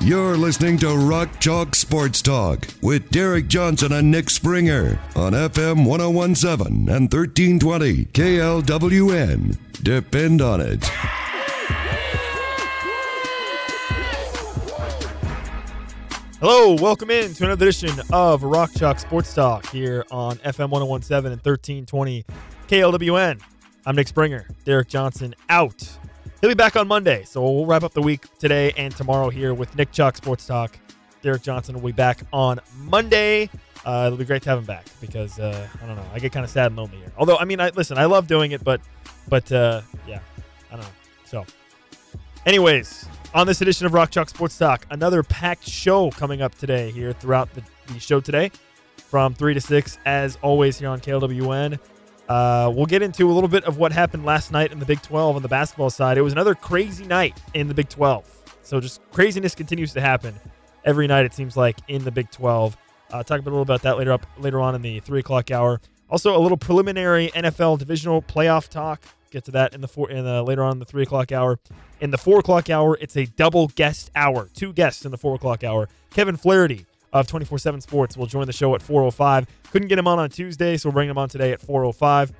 You're listening to Rock Chalk Sports Talk with Derek Johnson and Nick Springer on FM 1017 and 1320 KLWN. Depend on it. Hello, welcome in to another edition of Rock Chalk Sports Talk here on FM 1017 and 1320 KLWN. I'm Nick Springer. Derek Johnson out. He'll be back on Monday, so we'll wrap up the week today and tomorrow here with Nick Chuck Sports Talk. Derek Johnson will be back on Monday. Uh, it'll be great to have him back because uh, I don't know. I get kind of sad and lonely here. Although, I mean, I listen. I love doing it, but, but uh, yeah, I don't know. So, anyways, on this edition of Rock Chalk Sports Talk, another packed show coming up today here throughout the, the show today from 3 to 6, as always, here on KLWN. Uh, we'll get into a little bit of what happened last night in the Big 12 on the basketball side. It was another crazy night in the Big 12. So just craziness continues to happen every night, it seems like, in the Big 12. Uh, talk a little bit about that later up later on in the 3 o'clock hour. Also, a little preliminary NFL divisional playoff talk. Get to that in the four in the later on in the three o'clock hour. In the four o'clock hour, it's a double guest hour. Two guests in the four o'clock hour. Kevin Flaherty of 24/7 Sports will join the show at 4:05. Couldn't get him on on Tuesday, so we'll bring him on today at 4:05.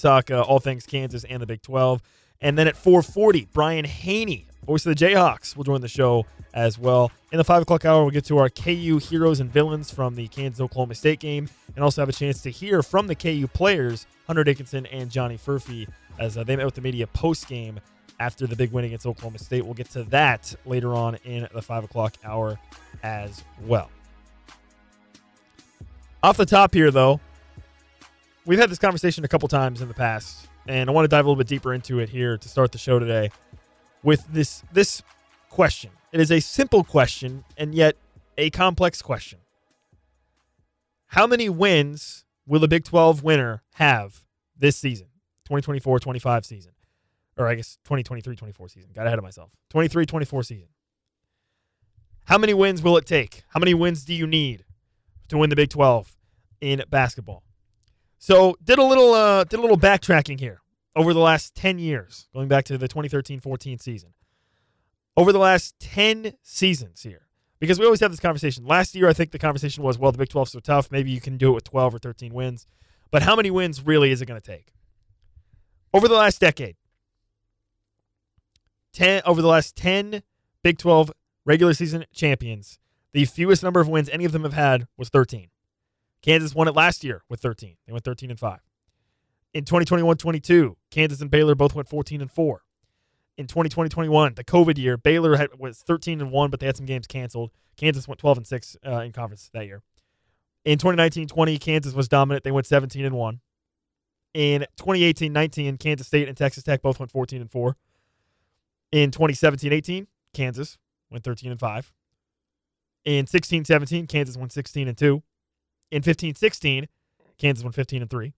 Talk uh, all things Kansas and the Big 12. And then at 4:40, Brian Hanni, voice of the Jayhawks, will join the show as well. In the five o'clock hour, we'll get to our KU heroes and villains from the Kansas Oklahoma State game, and also have a chance to hear from the KU players, Hunter Dickinson and Johnny Furphy, as uh, they met with the media post game after the big win against Oklahoma State. We'll get to that later on in the five o'clock hour as well. Off the top here, though, we've had this conversation a couple times in the past, and I want to dive a little bit deeper into it here to start the show today with this this question. It is a simple question and yet a complex question. How many wins will the Big 12 winner have this season? 2024-25 season. Or I guess 2023-24 season. Got ahead of myself. 23-24 season. How many wins will it take? How many wins do you need to win the Big 12 in basketball? So, did a little uh, did a little backtracking here over the last 10 years, going back to the 2013-14 season. Over the last 10 seasons here. Because we always have this conversation. Last year I think the conversation was, well, the Big 12 is so tough, maybe you can do it with 12 or 13 wins. But how many wins really is it going to take? Over the last decade, 10 over the last 10 Big 12 regular season champions, the fewest number of wins any of them have had was 13. Kansas won it last year with 13. They went 13 and 5. In 2021-22, Kansas and Baylor both went 14 and 4. In 2020-21, the COVID year, Baylor had, was 13 and 1, but they had some games canceled. Kansas went 12 and 6 uh, in conference that year. In 2019-20, Kansas was dominant. They went 17 and 1. In 2018-19, Kansas State and Texas Tech both went 14 and 4. In 2017-18, Kansas went 13 and 5. In 16-17, Kansas won 16 and 2. In 15-16, Kansas won 15 and 3.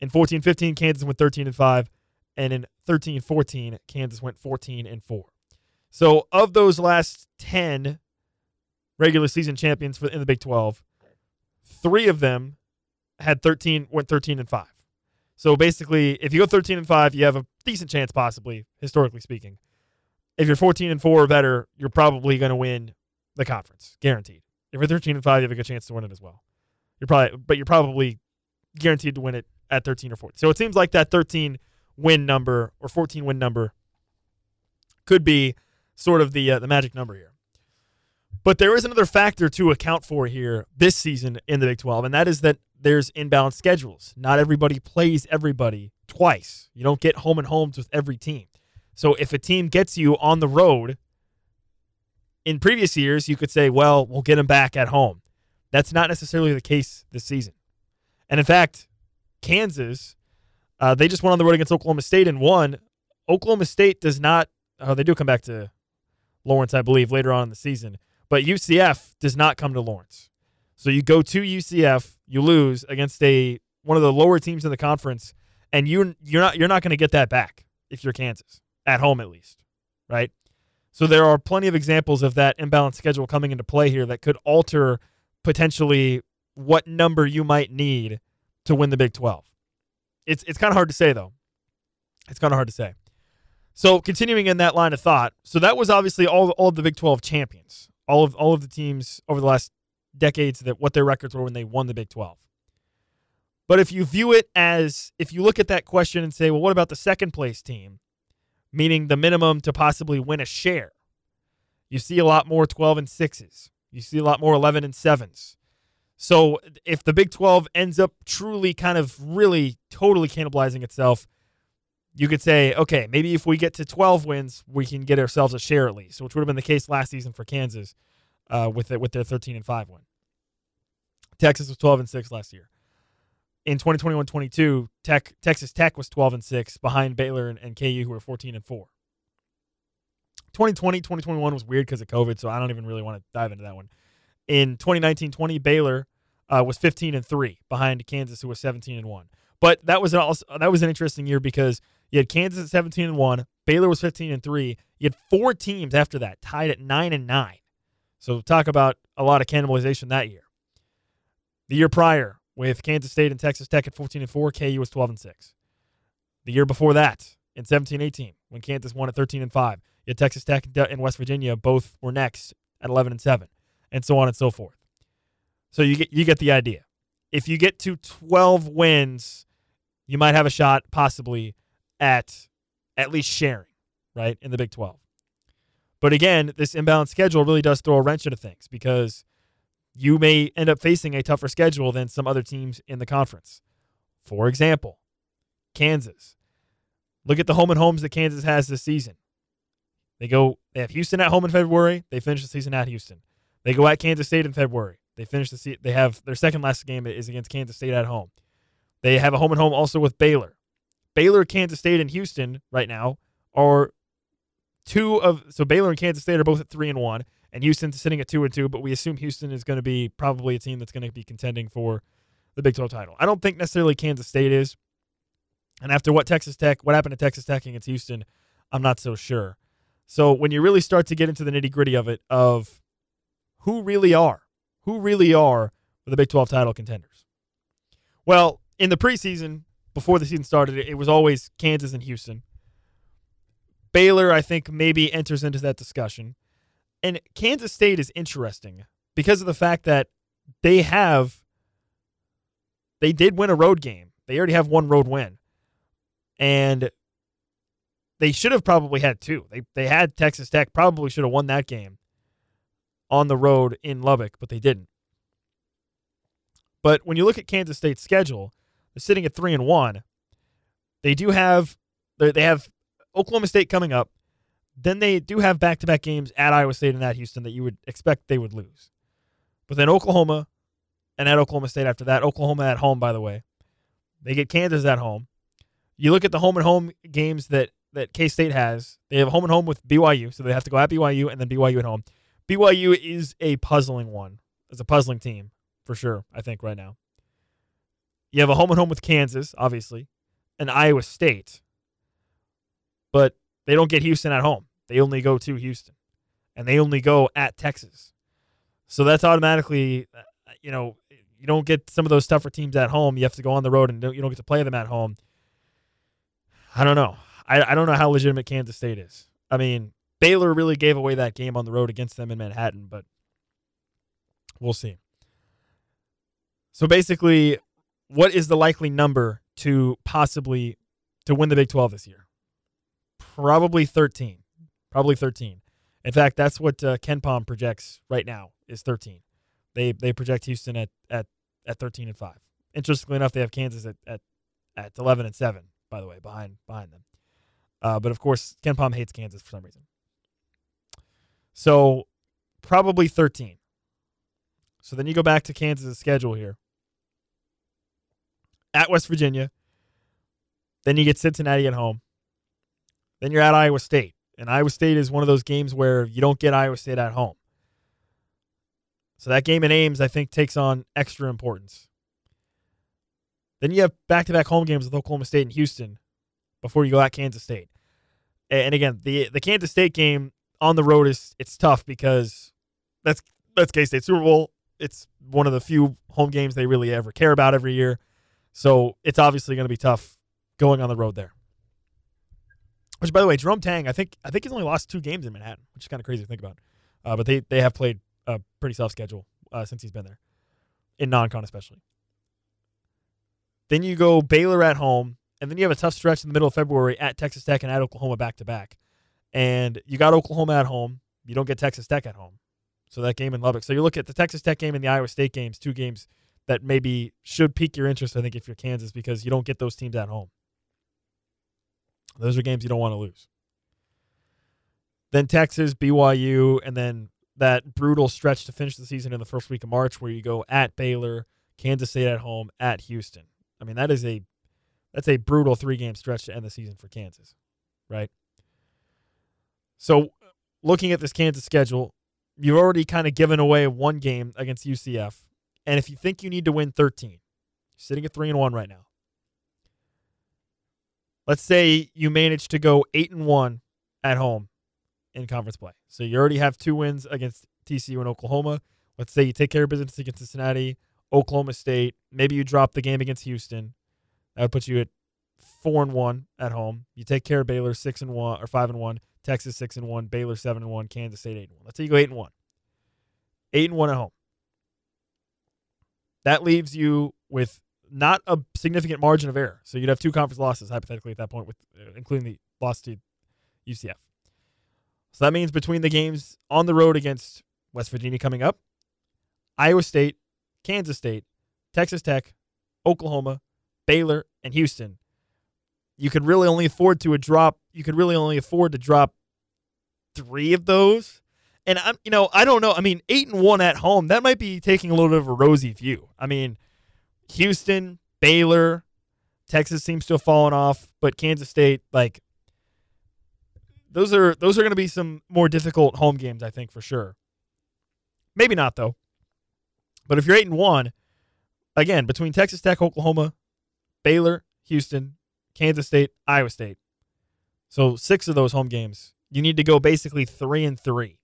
In 14-15, Kansas went 13 and 5, and in 13-14, Kansas went 14 and 4. So, of those last 10 regular season champions for in the Big 12, 3 of them had 13 went 13 and 5. So, basically, if you go 13 and 5, you have a decent chance possibly, historically speaking. If you're 14 and 4 or better, you're probably going to win the conference, guaranteed. If you're 13 and 5, you have a good chance to win it as well. You're probably but you're probably guaranteed to win it at 13 or 14. So it seems like that 13 win number or 14 win number could be sort of the uh, the magic number here. But there is another factor to account for here this season in the Big 12, and that is that there's imbalanced schedules. Not everybody plays everybody twice. You don't get home and homes with every team. So if a team gets you on the road in previous years, you could say, well, we'll get them back at home. That's not necessarily the case this season. And in fact, Kansas, uh, they just went on the road against Oklahoma State and won. Oklahoma State does not, oh, they do come back to Lawrence, I believe, later on in the season. But UCF does not come to Lawrence. So you go to UCF, you lose against a one of the lower teams in the conference, and you you're not you're not going to get that back if you're Kansas at home at least, right? So there are plenty of examples of that imbalanced schedule coming into play here that could alter potentially what number you might need to win the Big 12. It's it's kind of hard to say though. It's kind of hard to say. So continuing in that line of thought, so that was obviously all all of the Big 12 champions, all of all of the teams over the last decades that what their records were when they won the Big 12. But if you view it as if you look at that question and say, well, what about the second place team, meaning the minimum to possibly win a share? You see a lot more 12 and 6s. You see a lot more 11 and 7s. So if the Big 12 ends up truly kind of really totally cannibalizing itself, you could say, okay, maybe if we get to 12 wins, we can get ourselves a share at least, which would have been the case last season for Kansas uh, with it, with their 13 and 5 win. Texas was 12 and 6 last year. In 2021-22, Tech Texas Tech was 12 and 6 behind Baylor and, and KU who were 14 and 4. 2020, 2021 was weird because of COVID, so I don't even really want to dive into that one. In 2019-20, Baylor uh, was 15 and 3 behind Kansas who was 17 and 1. But that was also that was an interesting year because you had Kansas at 17 and 1, Baylor was 15 and 3. You had four teams after that tied at 9 and 9. So talk about a lot of cannibalization that year. The year prior, with Kansas State and Texas Tech at 14 and 4, KU was 12 and 6. The year before that, in 17-18, when Kansas won at 13 and 5, you had Texas Tech and West Virginia both were next at 11 and 7, and so on and so forth. So you get you get the idea. If you get to 12 wins, you might have a shot possibly at at least sharing, right, in the Big 12. But again, this imbalanced schedule really does throw a wrench into things because you may end up facing a tougher schedule than some other teams in the conference. For example, Kansas. Look at the home and homes that Kansas has this season. They go they have Houston at home in February, they finish the season at Houston. They go at Kansas State in February. They finish the they have their second last game is against Kansas State at home. They have a home and home also with Baylor. Baylor, Kansas State, and Houston right now are two of so Baylor and Kansas State are both at three and one, and Houston's sitting at two and two. But we assume Houston is going to be probably a team that's going to be contending for the Big 12 title. I don't think necessarily Kansas State is, and after what Texas Tech, what happened to Texas Tech against Houston, I'm not so sure. So when you really start to get into the nitty gritty of it, of who really are, who really are the Big 12 title contenders. Well, in the preseason, before the season started, it was always Kansas and Houston. Baylor, I think, maybe enters into that discussion. And Kansas State is interesting because of the fact that they have, they did win a road game. They already have one road win. And they should have probably had two. They, they had Texas Tech, probably should have won that game on the road in Lubbock, but they didn't. But when you look at Kansas State's schedule, they're sitting at three and one. They do have they have Oklahoma State coming up. Then they do have back to back games at Iowa State and at Houston that you would expect they would lose. But then Oklahoma and at Oklahoma State after that. Oklahoma at home, by the way. They get Kansas at home. You look at the home and home games that, that K State has. They have home and home with BYU, so they have to go at BYU and then BYU at home. BYU is a puzzling one. It's a puzzling team for sure, I think, right now. You have a home and home with Kansas, obviously, and Iowa State but they don't get Houston at home. They only go to Houston, and they only go at Texas. So that's automatically, uh, you know, you don't get some of those tougher teams at home. You have to go on the road, and you don't get to play them at home. I don't know. I, I don't know how legitimate Kansas State is. I mean, Baylor really gave away that game on the road against them in Manhattan, but we'll see. So basically, what is the likely number to possibly to win the Big 12 this year? Probably 13. Probably 13. In fact, that's what uh, KenPom projects right now is 13. They they project Houston at at at 13 and 5. Interestingly enough, they have Kansas at at, at 11 and 7, by the way, behind behind them. Uh, but of course, KenPom hates Kansas for some reason. So probably 13. So then you go back to Kansas' schedule here. At West Virginia. Then you get Cincinnati at home. Then you're at Iowa State. And Iowa State is one of those games where you don't get Iowa State at home. So that game in Ames, I think, takes on extra importance. Then you have back to back home games with Oklahoma State and Houston before you go at Kansas State. And again, the the Kansas State game on the road is it's tough because that's that's K State Super Bowl. It's one of the few home games they really ever care about every year. So it's obviously going to be tough going on the road there. Which, by the way, Jerome Tang, I think I think he's only lost two games in Manhattan, which is kind of crazy to think about. Uh, but they they have played a pretty soft schedule uh, since he's been there, in non-con especially. Then you go Baylor at home, and then you have a tough stretch in the middle of February at Texas Tech and at Oklahoma back to back. And you got Oklahoma at home. You don't get Texas Tech at home. So that game in Lubbock. So you look at the Texas Tech game and the Iowa State games, two games that maybe should pique your interest, I think, if you're Kansas, because you don't get those teams at home. Those are games you don't want to lose. Then Texas, BYU, and then that brutal stretch to finish the season in the first week of March where you go at Baylor, Kansas State at home, at Houston. I mean, that is a that's a brutal three game stretch to end the season for Kansas, right? So, looking at this Kansas schedule, you've already kind of given away one game against UCF, and if you think you need to win 13, you're sitting at three and one right now. Let's say you manage to go eight and one at home in conference play. So you already have two wins against TCU and Oklahoma. Let's say you take care of business against Cincinnati, Oklahoma State. Maybe you drop the game against Houston. That would put you at four and one at home. You take care of Baylor six and one or five and one. Texas six and one. Baylor seven and one. Kansas State eight and one. Let's say you go eight and one. Eight and one at home. That leaves you with not a significant margin of error. So you'd have two conference losses hypothetically at that point, with uh, including the loss to UCF. So that means between the games on the road against West Virginia coming up, Iowa State, Kansas State, Texas Tech, Oklahoma, Baylor, and Houston, you could really only afford to a drop. You could really only afford to drop three of those. And I'm, you know, I don't know. I mean, eight and one at home, that might be taking a little bit of a rosy view. I mean, Houston, Baylor, Texas seems to have fallen off, but Kansas State, like, those are those are going to be some more difficult home games, I think for sure. Maybe not though. But if you're eight and one, again between Texas Tech, Oklahoma, Baylor, Houston, Kansas State, Iowa State, so six of those home games, you need to go basically three and three.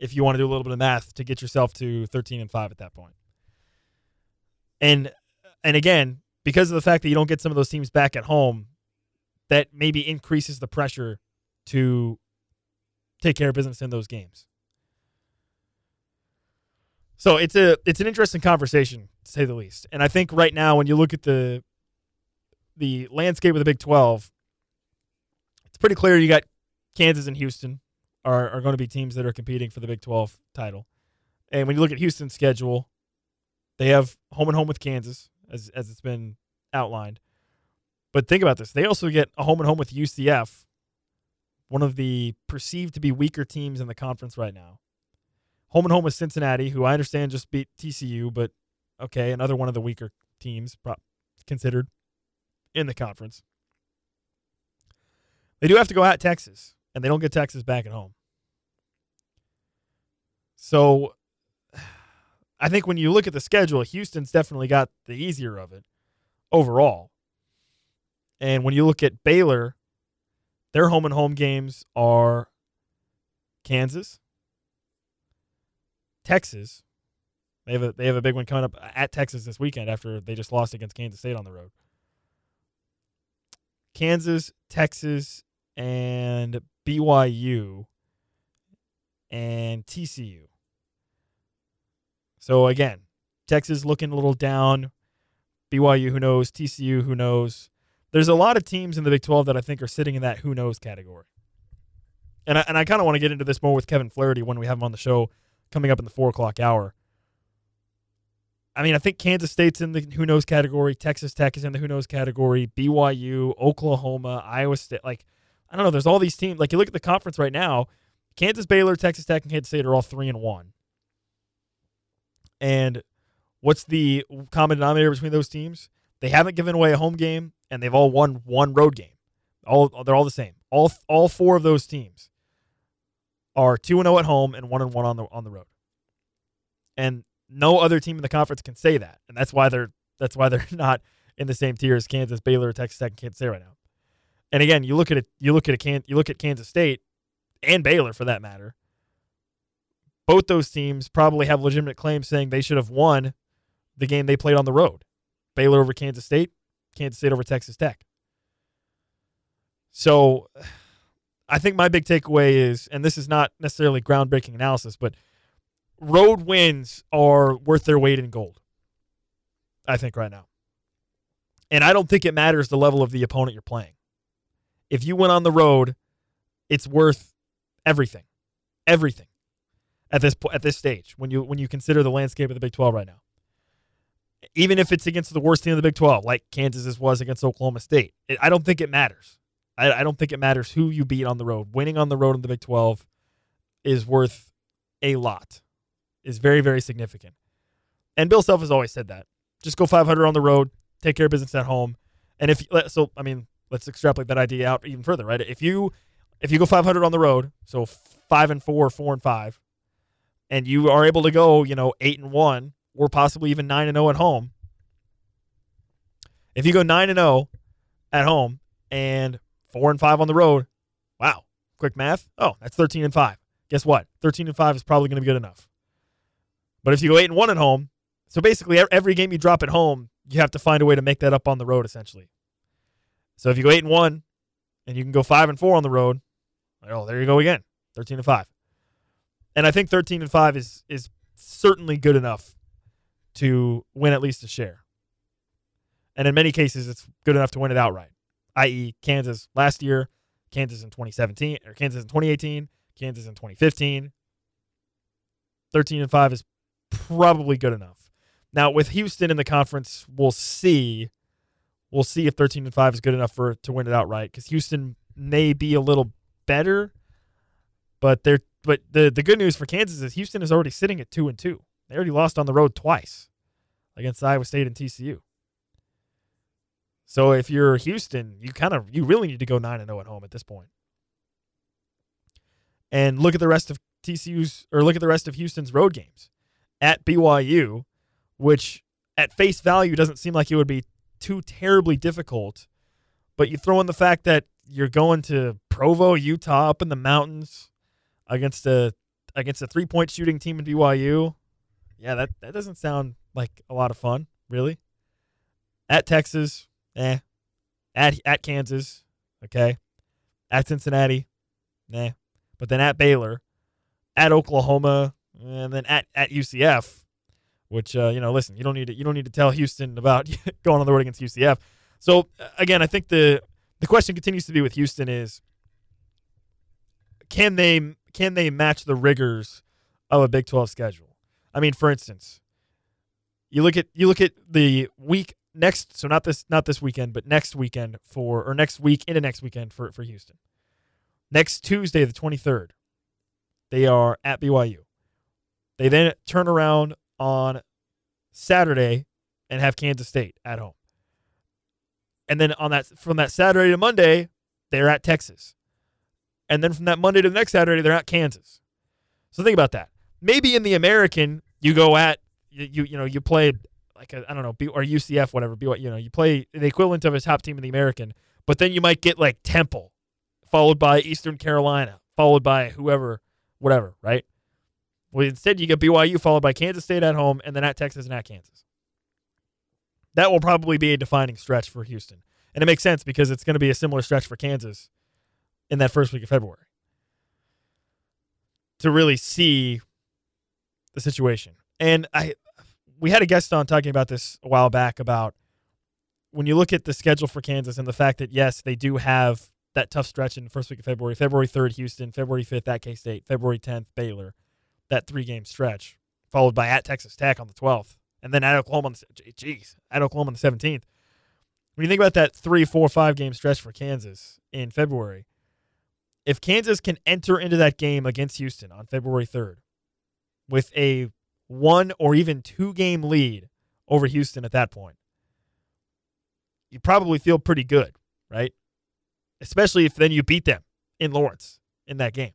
If you want to do a little bit of math to get yourself to thirteen and five at that point. And and again, because of the fact that you don't get some of those teams back at home, that maybe increases the pressure to take care of business in those games. So it's a it's an interesting conversation to say the least. And I think right now when you look at the the landscape of the Big 12, it's pretty clear you got Kansas and Houston are, are going to be teams that are competing for the Big 12 title. And when you look at Houston's schedule, they have home and home with Kansas as as it's been outlined. But think about this. They also get a home and home with UCF, one of the perceived to be weaker teams in the conference right now. Home and home with Cincinnati, who I understand just beat TCU, but okay, another one of the weaker teams considered in the conference. They do have to go at Texas, and they don't get Texas back at home. So I think when you look at the schedule, Houston's definitely got the easier of it overall. And when you look at Baylor, their home and home games are Kansas, Texas. They have a they have a big one coming up at Texas this weekend after they just lost against Kansas State on the road. Kansas, Texas, and BYU and TCU. So again, Texas looking a little down. BYU, who knows? TCU, who knows? there's a lot of teams in the Big 12 that I think are sitting in that who knows category. And I, and I kind of want to get into this more with Kevin Flaherty when we have him on the show coming up in the four o'clock hour. I mean, I think Kansas State's in the who knows category. Texas Tech is in the who knows category. BYU, Oklahoma, Iowa State. Like, I don't know. There's all these teams. Like, you look at the conference right now. Kansas, Baylor, Texas Tech, and Kansas State are all three and one. And what's the common denominator between those teams? They haven't given away a home game and they've all won one road game. All they're all the same. All all four of those teams are two and zero oh at home and one and one on the on the road. And no other team in the conference can say that. And that's why they're that's why they're not in the same tier as Kansas, Baylor, Texas Tech, and Kansas State right now. And again, you look at it, you look at a can, you look at Kansas State and Baylor for that matter. Both those teams probably have legitimate claims saying they should have won the game they played on the road. Baylor over Kansas State, Kansas State over Texas Tech. So I think my big takeaway is, and this is not necessarily groundbreaking analysis, but road wins are worth their weight in gold. I think right now. And I don't think it matters the level of the opponent you're playing. If you went on the road, it's worth everything. Everything. At this at this stage when you when you consider the landscape of the Big 12 right now. Even if it's against the worst team of the Big 12 like Kansas was against Oklahoma State. It, I don't think it matters. I, I don't think it matters who you beat on the road. Winning on the road in the Big 12 is worth a lot. Is very very significant. And Bill Self has always said that. Just go 500 on the road, take care of business at home. And if so, I mean, let's extrapolate that idea out even further, right? If you if you go 500 on the road, so five and four, four and five, and you are able to go, you know, eight and one, or possibly even nine and zero at home. If you go nine and zero at home and four and five on the road, wow, quick math. Oh, that's 13 and five. Guess what? 13 and five is probably going to be good enough. But if you go eight and one at home, so basically, every game you drop at home, you have to find a way to make that up on the road, essentially. So if you go eight and one, and you can go five and four on the road, oh, there you go again, thirteen and five. And I think thirteen and five is is certainly good enough to win at least a share. And in many cases, it's good enough to win it outright. I.e., Kansas last year, Kansas in 2017, or Kansas in 2018, Kansas in 2015. 13 and 5 is probably good enough. Now with Houston in the conference, we'll see. We'll see if 13 and 5 is good enough for to win it outright because Houston may be a little better, but they're but the the good news for Kansas is Houston is already sitting at two and two. They already lost on the road twice against Iowa State and TCU. So if you're Houston, you kind of you really need to go nine and zero oh at home at this point. And look at the rest of TCU's or look at the rest of Houston's road games at BYU which at face value doesn't seem like it would be too terribly difficult. But you throw in the fact that you're going to Provo, Utah, up in the mountains against a against a three point shooting team in BYU. Yeah, that, that doesn't sound like a lot of fun, really. At Texas, eh. At at Kansas, okay. At Cincinnati, nah. But then at Baylor, at Oklahoma, and then at, at UCF, which uh, you know, listen, you don't need to you don't need to tell Houston about going on the road against UCF. So uh, again, I think the the question continues to be with Houston is can they can they match the rigors of a Big 12 schedule? I mean, for instance, you look at you look at the week next so not this not this weekend, but next weekend for or next week into next weekend for for Houston. Next Tuesday the 23rd, they are at BYU. They then turn around on Saturday and have Kansas State at home. And then on that from that Saturday to Monday, they're at Texas. And then from that Monday to the next Saturday, they're at Kansas. So think about that. Maybe in the American, you go at you you, know you play like I don't know or UCF whatever what you know you play the equivalent of a top team in the American, but then you might get like Temple, followed by Eastern Carolina, followed by whoever, whatever, right? Well, instead, you get BYU followed by Kansas State at home and then at Texas and at Kansas. That will probably be a defining stretch for Houston. And it makes sense because it's going to be a similar stretch for Kansas in that first week of February to really see the situation. And I we had a guest on talking about this a while back about when you look at the schedule for Kansas and the fact that yes, they do have that tough stretch in the first week of February, February 3rd Houston, February 5th at K-State, February 10th Baylor that three game stretch, followed by at Texas Tech on the 12th, and then at Oklahoma. On the, geez, at Oklahoma on the 17th. When you think about that three, four, five game stretch for Kansas in February, if Kansas can enter into that game against Houston on February 3rd with a one or even two game lead over Houston at that point, you probably feel pretty good, right? Especially if then you beat them in Lawrence in that game.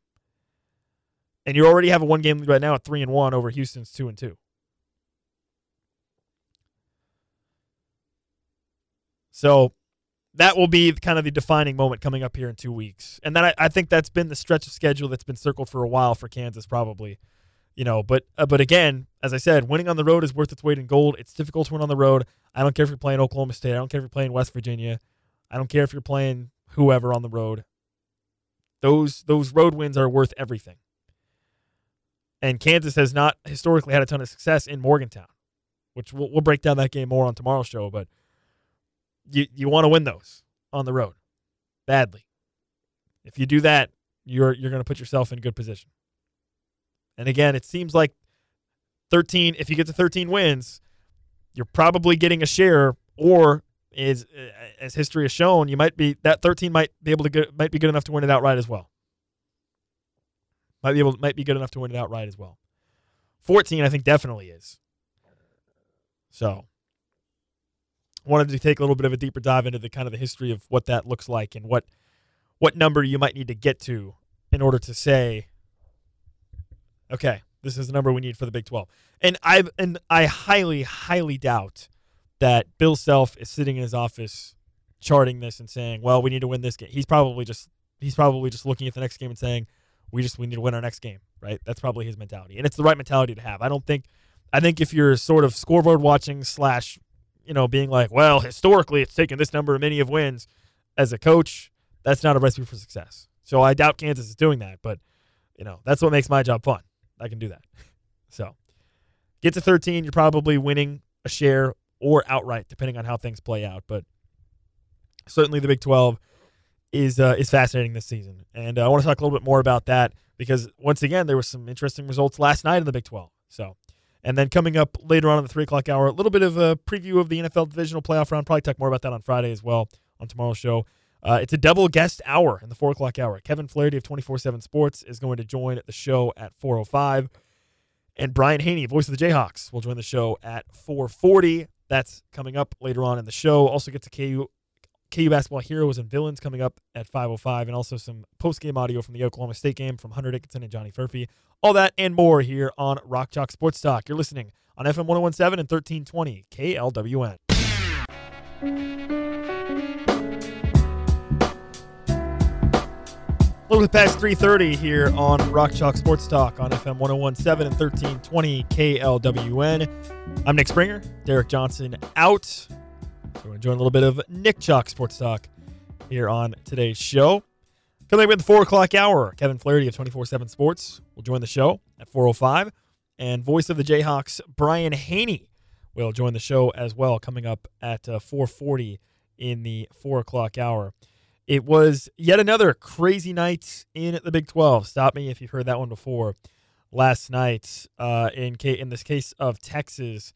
And you already have a one game lead right now at 3 and 1 over Houston's 2 and 2. So that will be kind of the defining moment coming up here in two weeks. And then I, I think that's been the stretch of schedule that's been circled for a while for Kansas, probably. You know, but uh, but again, as I said, winning on the road is worth its weight in gold. It's difficult to win on the road. I don't care if you're playing Oklahoma State. I don't care if you're playing West Virginia. I don't care if you're playing whoever on the road. Those those road wins are worth everything. And Kansas has not historically had a ton of success in Morgantown, which we'll, we'll break down that game more on tomorrow's show. But you you want to win those on the road badly. If you do that, you're you're going to put yourself in good position. And again, it seems like 13 if you get to 13 wins, you're probably getting a share or is as history has shown, you might be that 13 might be able to get might be good enough to win it outright as well. Might be able might be good enough to win it outright as well. 14 I think definitely is. So, wanted to take a little bit of a deeper dive into the kind of the history of what that looks like and what what number you might need to get to in order to say okay, this is the number we need for the Big 12. And I and I highly highly doubt that Bill Self is sitting in his office charting this and saying, "Well, we need to win this game." He's probably just he's probably just looking at the next game and saying, "We just we need to win our next game." Right? That's probably his mentality, and it's the right mentality to have. I don't think I think if you're sort of scoreboard watching slash, you know, being like, "Well, historically, it's taken this number of many of wins," as a coach, that's not a recipe for success. So I doubt Kansas is doing that, but you know, that's what makes my job fun. I can do that. So get to 13, you're probably winning a share or outright, depending on how things play out. But certainly the Big 12 is uh, is fascinating this season, and uh, I want to talk a little bit more about that because once again there were some interesting results last night in the Big 12. So, and then coming up later on in the three o'clock hour, a little bit of a preview of the NFL divisional playoff round. Probably talk more about that on Friday as well on tomorrow's show. Uh, it's a double guest hour in the four o'clock hour. Kevin Flaherty of 24 7 Sports is going to join the show at 405. And Brian Hanni, voice of the Jayhawks, will join the show at 440. That's coming up later on in the show. Also get to KU KU basketball heroes and villains coming up at 505 and also some post-game audio from the Oklahoma State game from Hunter Dickinson and Johnny Furphy. All that and more here on Rock Chalk Sports Talk. You're listening on FM 1017 and 1320 KLWN. A little bit past 3.30 here on Rock Chalk Sports Talk on FM 1017 and 1320 KLWN. I'm Nick Springer, Derek Johnson out. We're enjoying a little bit of Nick Chalk Sports Talk here on today's show. Coming up at the 4 o'clock hour, Kevin Flaherty of 24-7 Sports will join the show at 4.05. And voice of the Jayhawks, Brian Hanni, will join the show as well, coming up at uh, 4.40 in the 4 o'clock hour. It was yet another crazy night in the Big 12. Stop me if you've heard that one before. Last night, uh, in ca- in this case of Texas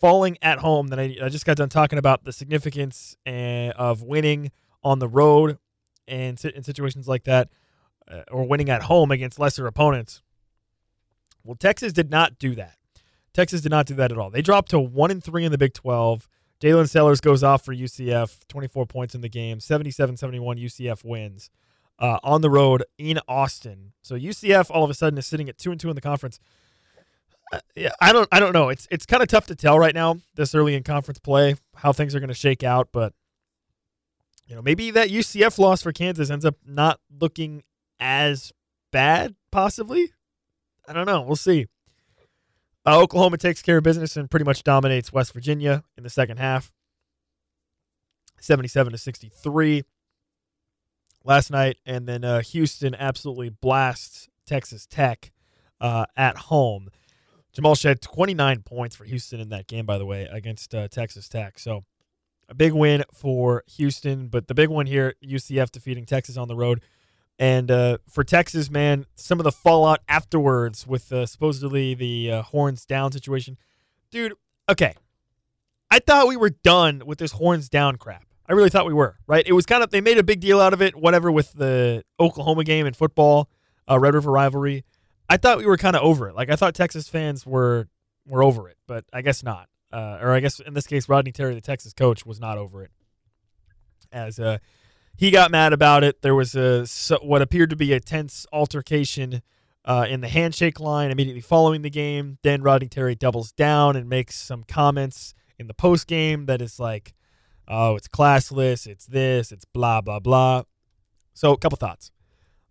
falling at home, that I, I just got done talking about the significance uh, of winning on the road and in situations like that, uh, or winning at home against lesser opponents. Well, Texas did not do that. Texas did not do that at all. They dropped to one and three in the Big 12. Jaylin Sellers goes off for UCF, 24 points in the game, 77 71 UCF wins uh, on the road in Austin. So UCF all of a sudden is sitting at 2 and 2 in the conference. Yeah, I don't I don't know. It's it's kind of tough to tell right now this early in conference play how things are going to shake out, but you know, maybe that UCF loss for Kansas ends up not looking as bad possibly. I don't know. We'll see. Uh, Oklahoma takes care of business and pretty much dominates West Virginia in the second half, 77 to 63 last night, and then uh, Houston absolutely blasts Texas Tech uh, at home. Jamal Shead 29 points for Houston in that game, by the way, against uh, Texas Tech. So a big win for Houston, but the big one here, UCF defeating Texas on the road. And uh, for Texas, man, some of the fallout afterwards with uh, supposedly the uh, horns down situation. Dude, okay. I thought we were done with this horns down crap. I really thought we were, right? It was kind of, they made a big deal out of it, whatever, with the Oklahoma game and football, uh, Red River rivalry. I thought we were kind of over it. Like, I thought Texas fans were were over it, but I guess not. Uh, or I guess in this case, Rodney Terry, the Texas coach, was not over it. As uh, he got mad about it. There was a what appeared to be a tense altercation uh, in the handshake line immediately following the game. Then Rodney Terry doubles down and makes some comments in the post game that is like, Oh, it's classless. It's this. It's blah blah blah. So, a couple thoughts.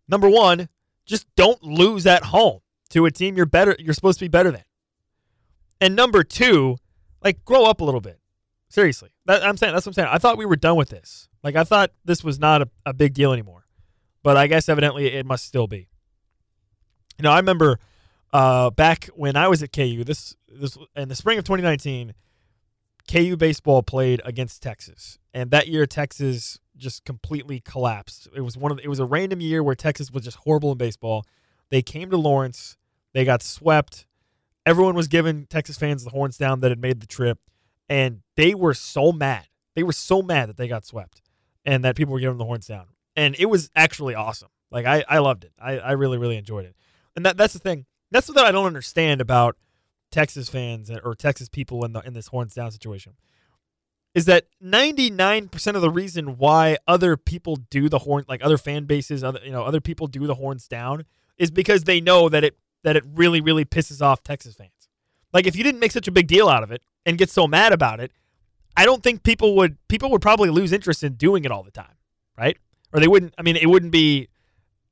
Number one, just don't lose at home to a team you're better. You're supposed to be better than. And number two, like grow up a little bit. Seriously, that, I'm saying that's what I'm saying. I thought we were done with this. Like I thought this was not a, a big deal anymore, but I guess evidently it must still be. You know, I remember uh, back when I was at KU. This this in the spring of 2019, KU baseball played against Texas, and that year Texas just completely collapsed. It was one of the, it was a random year where Texas was just horrible in baseball. They came to Lawrence, they got swept. Everyone was giving Texas fans the horns down that had made the trip, and they were so mad. They were so mad that they got swept, and that people were giving them the horns down. And it was actually awesome. Like I, I loved it. I, I really, really enjoyed it. And that that's the thing. That's what I don't understand about Texas fans or Texas people in the in this horns down situation is that 99% of the reason why other people do the horn like other fan bases other you know other people do the horns down is because they know that it that it really really pisses off Texas fans. Like if you didn't make such a big deal out of it and get so mad about it, I don't think people would people would probably lose interest in doing it all the time, right? Or they wouldn't I mean it wouldn't be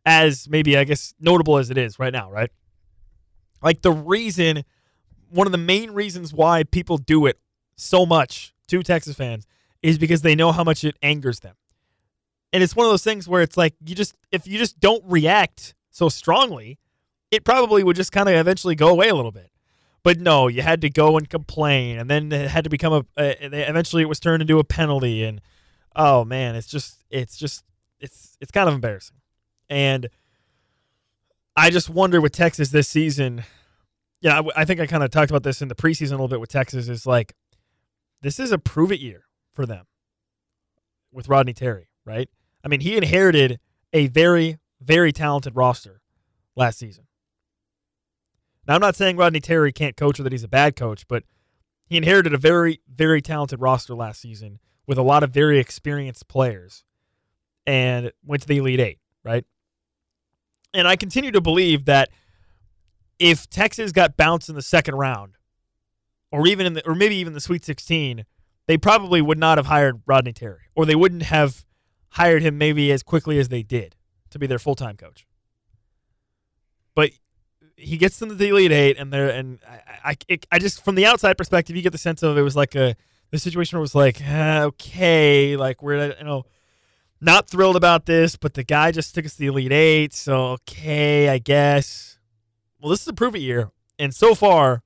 as maybe I guess notable as it is right now, right? Like the reason one of the main reasons why people do it so much to Texas fans is because they know how much it angers them. And it's one of those things where it's like you just if you just don't react so strongly, it probably would just kind of eventually go away a little bit. But no, you had to go and complain, and then it had to become a. Uh, eventually, it was turned into a penalty, and oh man, it's just it's just it's it's kind of embarrassing. And I just wonder with Texas this season yeah, I, I think I kind of talked about this in the preseason a little bit with Texas. Is like this is a prove it year for them with Rodney Terry, right? I mean, he inherited a very, very talented roster last season. Now, I'm not saying Rodney Terry can't coach or that he's a bad coach, but he inherited a very, very talented roster last season with a lot of very experienced players and went to the Elite Eight, right? And I continue to believe that if Texas got bounced in the second round, or even in the, or maybe even the Sweet 16, they probably would not have hired Rodney Terry, or they wouldn't have hired him maybe as quickly as they did to be their full time coach. But he gets them to the Elite Eight, and they're and I I, it, I just from the outside perspective, you get the sense of it was like a the situation was like uh, okay, like we're you know not thrilled about this, but the guy just took us to the Elite Eight, so okay, I guess well, this is a prove it year, and so far,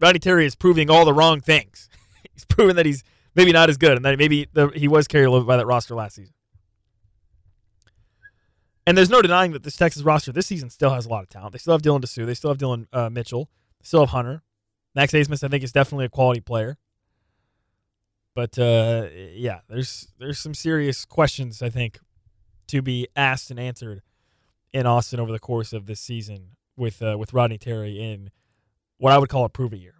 Rodney Terry is proving all the wrong things. he's proven that he's maybe not as good, and that maybe the, he was carried a little bit by that roster last season. And there's no denying that this Texas roster this season still has a lot of talent. They still have Dylan Disu. They still have Dillon uh, Mitchell. They still have Hunter. Max Abmas, I think, is definitely a quality player. But uh, yeah, there's there's some serious questions I think to be asked and answered in Austin over the course of this season with uh, with Rodney Terry in what I would call a prove it year.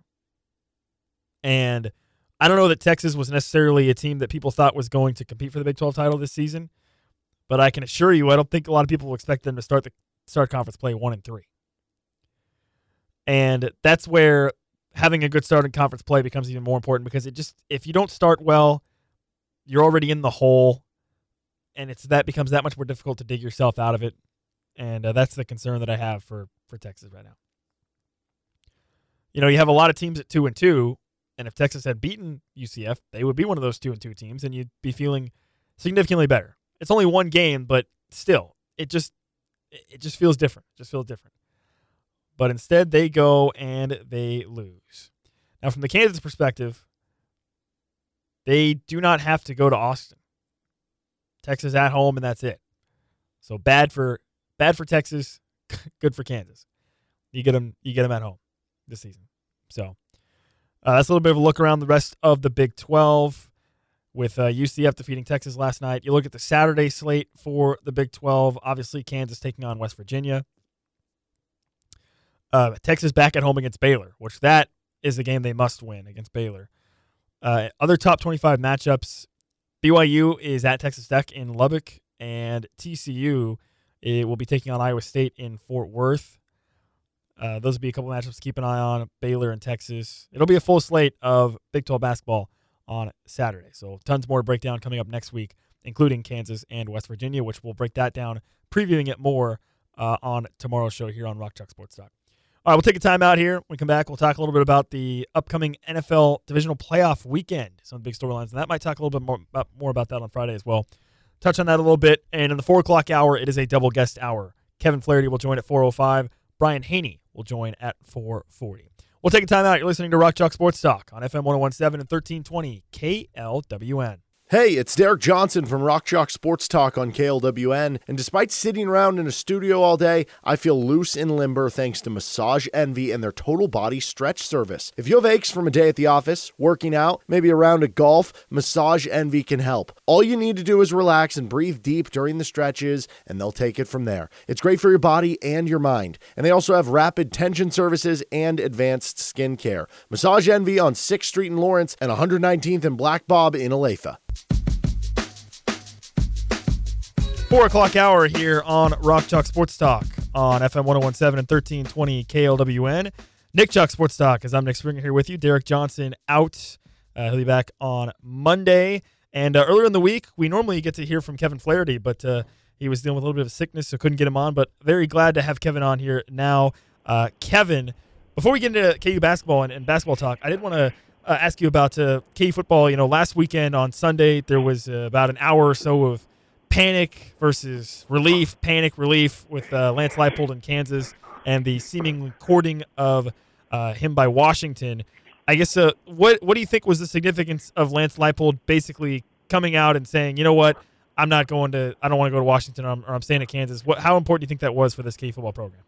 And I don't know that Texas was necessarily a team that people thought was going to compete for the Big 12 title this season, but I can assure you, I don't think a lot of people will expect them to start the start conference play one and three. And that's where having a good start in conference play becomes even more important because it just if you don't start well, you're already in the hole, and it's that becomes that much more difficult to dig yourself out of it. And uh, that's the concern that I have for for Texas right now. You know, you have a lot of teams at two and two, and if Texas had beaten UCF, they would be one of those two and two teams, and you'd be feeling significantly better. It's only one game, but still, it just it just feels different. Just feels different. But instead, they go and they lose. Now, from the Kansas perspective, they do not have to go to Austin. Texas at home, and that's it. So bad for bad for Texas, good for Kansas. You get them, you get them at home this season. So uh, that's a little bit of a look around the rest of the Big 12 with uh, UCF defeating Texas last night. You look at the Saturday slate for the Big 12. Obviously, Kansas taking on West Virginia. Uh, Texas back at home against Baylor, which that is a game they must win against Baylor. Uh, other top 25 matchups BYU is at Texas Tech in Lubbock, and TCU it will be taking on Iowa State in Fort Worth. Uh, those will be a couple matchups to keep an eye on. Baylor and Texas. It'll be a full slate of Big 12 basketball on Saturday. So tons more to break down coming up next week, including Kansas and West Virginia, which we'll break that down, previewing it more uh, on tomorrow's show here on Rock Chalk Sports Talk. All right, we'll take a time out here. When we come back, we'll talk a little bit about the upcoming NFL divisional playoff weekend, some of the big storylines, and that might talk a little bit more about, more about that on Friday as well. Touch on that a little bit. And in the four o'clock hour, it is a double guest hour. Kevin Flaherty will join at 4:05. Brian Hanni will join at 4:40. We'll take a time out. You're listening to Rock Chalk Sports Talk on FM 1017 and 1320 KLWN. Hey, it's Derek Johnson from Rock Sports Talk on KLWN. And despite sitting around in a studio all day, I feel loose and limber thanks to Massage Envy and their total body stretch service. If you have aches from a day at the office, working out, maybe a round of golf, Massage Envy can help. All you need to do is relax and breathe deep during the stretches, and they'll take it from there. It's great for your body and your mind. And they also have rapid tension services and advanced skin care. Massage Envy on 6th Street in Lawrence and 119th and Black Bob in Olathe. Four o'clock hour here on Rock Chalk Sports Talk on FM 1017 and 1320 KLWN. Nick Chalk Sports Talk, as I'm Nick Springer here with you. Derek Johnson out. Uh, he'll be back on Monday. And uh, earlier in the week, we normally get to hear from Kevin Flaherty, but uh, he was dealing with a little bit of sickness, so couldn't get him on. But very glad to have Kevin on here now. Uh, Kevin, before we get into KU basketball and, and basketball talk, I did want to uh, ask you about uh, KU football. You know, last weekend on Sunday, there was about an hour or so of panic versus relief, panic relief with uh, Lance Leipold in Kansas and the seeming courting of uh, him by Washington. I guess uh, what what do you think was the significance of Lance Leipold basically coming out and saying, you know what, I'm not going to, I don't want to go to Washington, or I'm, or I'm staying at Kansas. What, how important do you think that was for this K football program?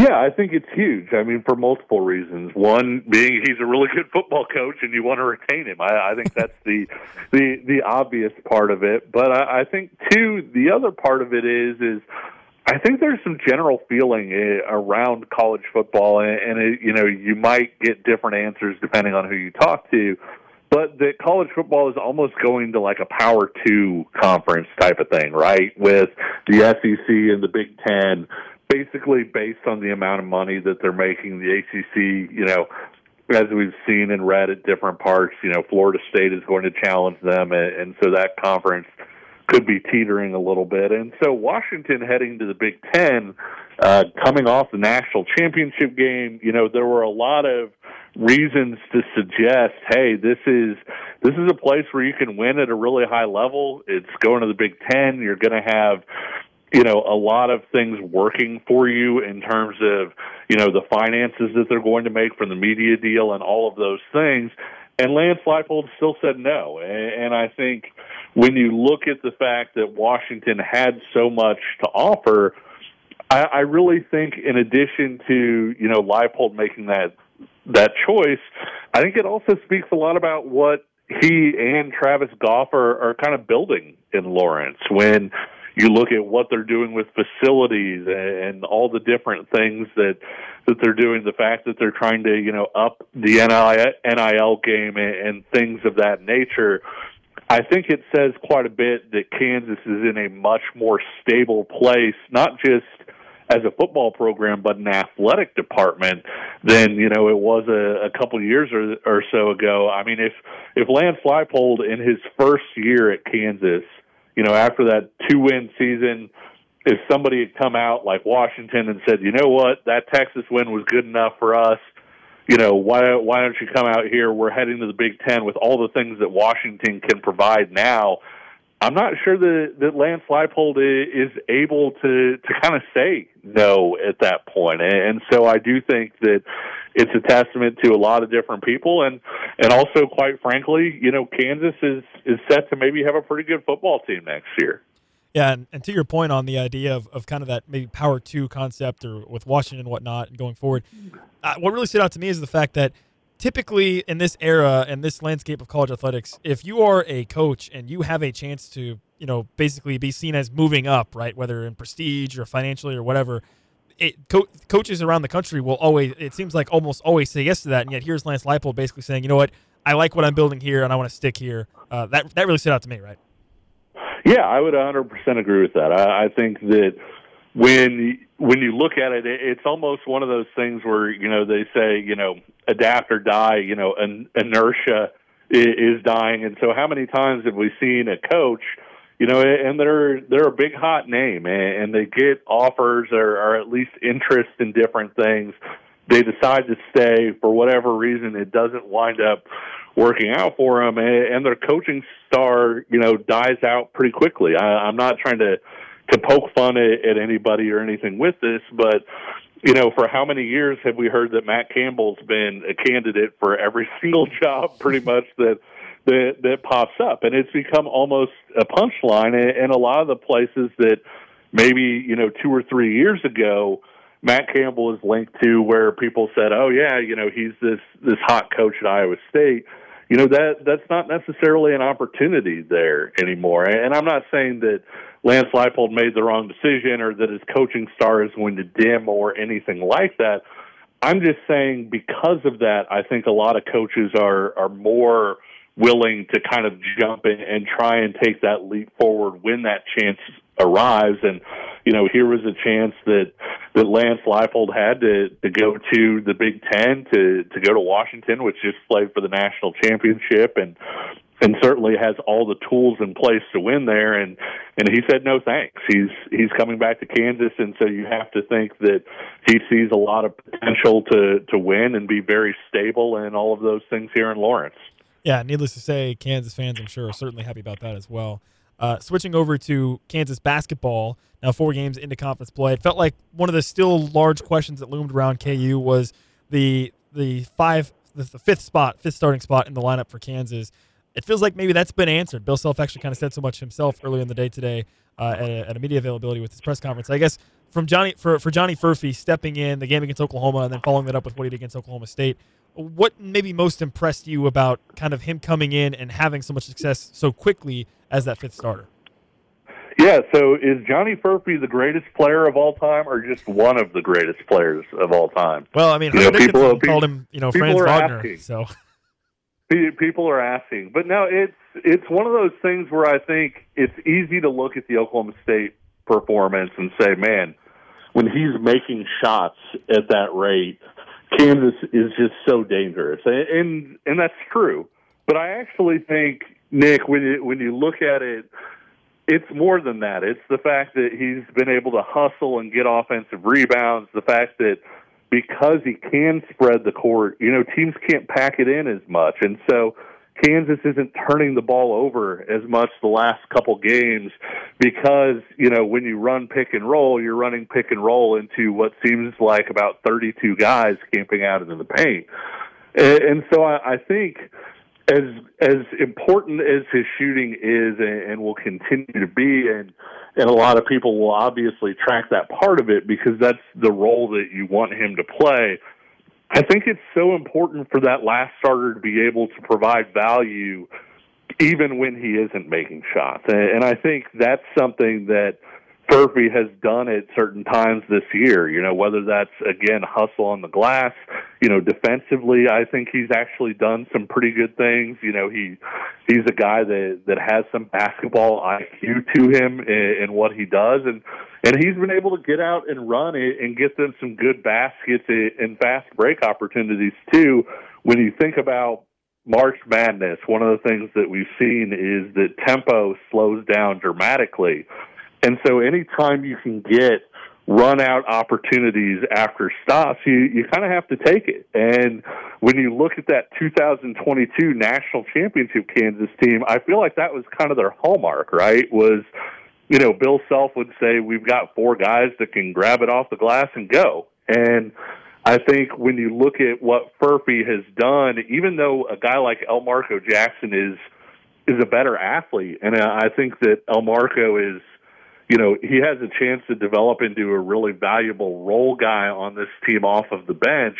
Yeah, I think it's huge. I mean, for multiple reasons. One being he's a really good football coach, and you want to retain him. I, I think that's the the the obvious part of it. But I, I think too, the other part of it is is I think there's some general feeling eh, around college football, and, and it, you know, you might get different answers depending on who you talk to. But that college football is almost going to like a Power Two conference type of thing, right? With the SEC and the Big Ten basically based on the amount of money that they're making. The ACC, you know, as we've seen and read at different parts, you know, Florida State is going to challenge them, and, and so that conference could be teetering a little bit. And so Washington heading to the Big Ten, uh, coming off the national championship game, you know, there were a lot of reasons to suggest, hey, this is this is a place where you can win at a really high level. It's going to the Big Ten. You're going to have you know a lot of things working for you in terms of you know the finances that they're going to make from the media deal and all of those things. And Lance Leipold still said no. And I think when you look at the fact that Washington had so much to offer I, I really think in addition to you know Leipold making that that choice I think it also speaks a lot about what he and Travis Goff are, are kind of building in Lawrence. When you look at what they're doing with facilities and all the different things that that they're doing the fact that they're trying to you know up the NIL game and things of that nature I think it says quite a bit that Kansas is in a much more stable place not just as a football program, but an athletic department than you know it was a, a couple years or, or so ago. I mean, if if Lance Leipold in his first year at Kansas you know, after that two win season, if somebody had come out like Washington and said, you know what, that Texas win was good enough for us, you know, why why don't you come out here? We're heading to the Big Ten with all the things that Washington can provide now. I'm not sure that that Lance Leipold is able to to kind of say no at that point, and so I do think that it's a testament to a lot of different people, and and also quite frankly, you know, Kansas is is set to maybe have a pretty good football team next year. Yeah, and, and to your point on the idea of, of kind of that maybe power two concept or with Washington and whatnot going forward, uh, what really stood out to me is the fact that typically in this era and this landscape of college athletics, if you are a coach and you have a chance to, you know, basically be seen as moving up, right, whether in prestige or financially or whatever, it, co- coaches around the country will always, it seems like almost always say yes to that. And yet here's Lance Leipold basically saying, you know what, I like what I'm building here and I want to stick here. Uh, that that really stood out to me, right? Yeah, I would 100% agree with that. I, I think that when when you look at it, it's almost one of those things where you know they say you know adapt or die. You know, an, inertia is dying. And so, how many times have we seen a coach? You know, and they're they're a big hot name, and they get offers or, or at least interest in different things. They decide to stay for whatever reason. It doesn't wind up working out for them, and their coaching star, you know, dies out pretty quickly. I, I'm not trying to to poke fun at, at anybody or anything with this, but you know, for how many years have we heard that Matt Campbell's been a candidate for every single job, pretty much that that that pops up, and it's become almost a punchline. And a lot of the places that maybe you know two or three years ago, Matt Campbell is linked to, where people said, "Oh yeah, you know, he's this this hot coach at Iowa State." You know that that's not necessarily an opportunity there anymore. And I'm not saying that Lance Leipold made the wrong decision or that his coaching star is going to dim or anything like that. I'm just saying because of that, I think a lot of coaches are are more willing to kind of jump in and try and take that leap forward when that chance arrives. And you know, here was a chance that that Lance Leipold had to to go to the Big Ten to to go to Washington, which just played for the national championship, and and certainly has all the tools in place to win there. And and he said no thanks. He's he's coming back to Kansas. And so you have to think that he sees a lot of potential to to win and be very stable and all of those things here in Lawrence. Yeah needless to say Kansas fans I'm sure are certainly happy about that as well. Uh, switching over to Kansas basketball now four games into conference play it felt like one of the still large questions that loomed around KU was the the five the, the fifth spot fifth starting spot in the lineup for Kansas it feels like maybe that's been answered. Bill Self actually kind of said so much himself earlier in the day today uh, at, a, at, a, media availability with his press conference. I guess from Johnny for, for Johnny Furphy stepping in the game against Oklahoma and then following that up with what he did against Oklahoma State. What maybe most impressed you about kind of him coming in and having so much success so quickly as that fifth starter? Yeah, so is Johnny Furphy the greatest player of all time, or just one of the greatest players of all time? Well, I mean, you know, people, called him, you know, Franz Wagner. Asking. So people are asking, but no, it's it's one of those things where I think it's easy to look at the Oklahoma State performance and say, man, when he's making shots at that rate, Kansas is just so dangerous, and and that's true. But I actually think Nick, when you when you look at it, it's more than that. It's the fact that he's been able to hustle and get offensive rebounds. The fact that because he can spread the court, you know, teams can't pack it in as much. And so Kansas isn't turning the ball over as much the last couple games because, you know, when you run pick and roll, you're running pick and roll into what seems like about 32 guys camping out in the paint. And, so I think as as important as his shooting is and, and will continue to be and and a lot of people will obviously track that part of it because that's the role that you want him to play. I think it's so important for that last starter to be able to provide value even when he isn't making shots. And I think that's something that Furphy has done at certain times this year. You know, whether that's again hustle on the glass. You know, defensively, I think he's actually done some pretty good things. You know, he he's a guy that that has some basketball IQ to him in what he does, and and he's been able to get out and run it and get them some good baskets and fast break opportunities too. When you think about March Madness, one of the things that we've seen is that tempo slows down dramatically. And so anytime you can get run out opportunities after stops, you, you kind of have to take it. And when you look at that 2022 national championship Kansas team, I feel like that was kind of their hallmark, right? Was, you know, Bill Self would say, we've got four guys that can grab it off the glass and go. And I think when you look at what Furphy has done, even though a guy like Elmarko Jackson is is a better athlete, and I think that Elmarko is you know, he has a chance to develop into a really valuable role guy on this team off of the bench.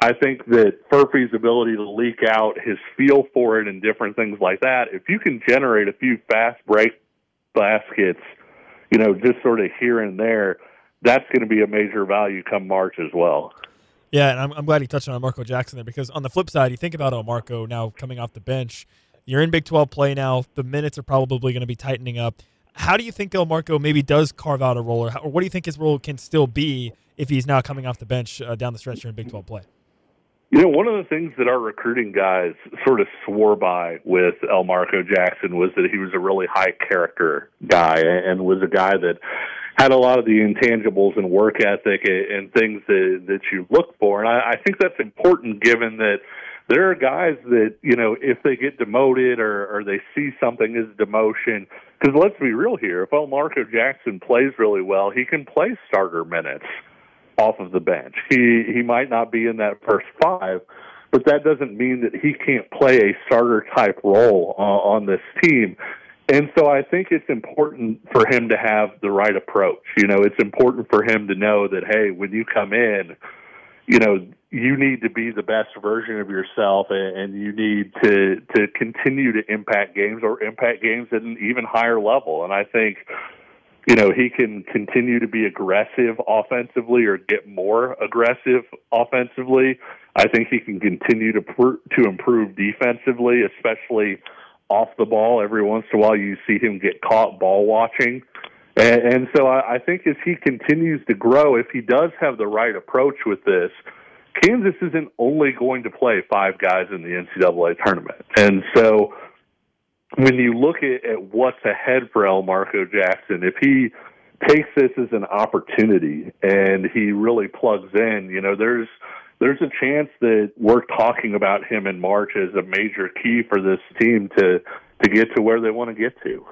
I think that Furphy's ability to leak out his feel for it and different things like that, if you can generate a few fast break baskets, you know, just sort of here and there, that's going to be a major value come March as well. Yeah, and I'm, I'm glad he touched on Marco Jackson there because on the flip side, you think about Elmarko now coming off the bench. You're in Big 12 play now. The minutes are probably going to be tightening up. How do you think Elmarko maybe does carve out a role, or, or, what do you think his role can still be if he's now coming off the bench uh, down the stretch here in Big 12 play? You know, one of the things that our recruiting guys sort of swore by with Elmarko Jackson was that he was a really high character guy and was a guy that had a lot of the intangibles and work ethic and things that that you look for. And I, I think that's important given that there are guys that you know if they get demoted or, or they see something as demotion. Because let's be real here, if Elmarko Jackson plays really well, he can play starter minutes off of the bench. He he might not be in that first five, but that doesn't mean that he can't play a starter type role uh, on this team. And so I think it's important for him to have the right approach. You know, it's important for him to know that hey, when you come in, you know, you need to be the best version of yourself and you need to to continue to impact games or impact games at an even higher level. And i think you know he can continue to be aggressive offensively or get more aggressive offensively. I think he can continue to pr- to improve defensively especially off the ball. Every once in a while you see him get caught ball watching and, and so I, I think as he continues to grow if he does have the right approach with this Kansas isn't only going to play five guys in the NCAA tournament. And so when you look at, at what's ahead for Elmarko Jackson, if he takes this as an opportunity and he really plugs in, you know, there's there's a chance that we're talking about him in March as a major key for this team to to get to where they want to get to.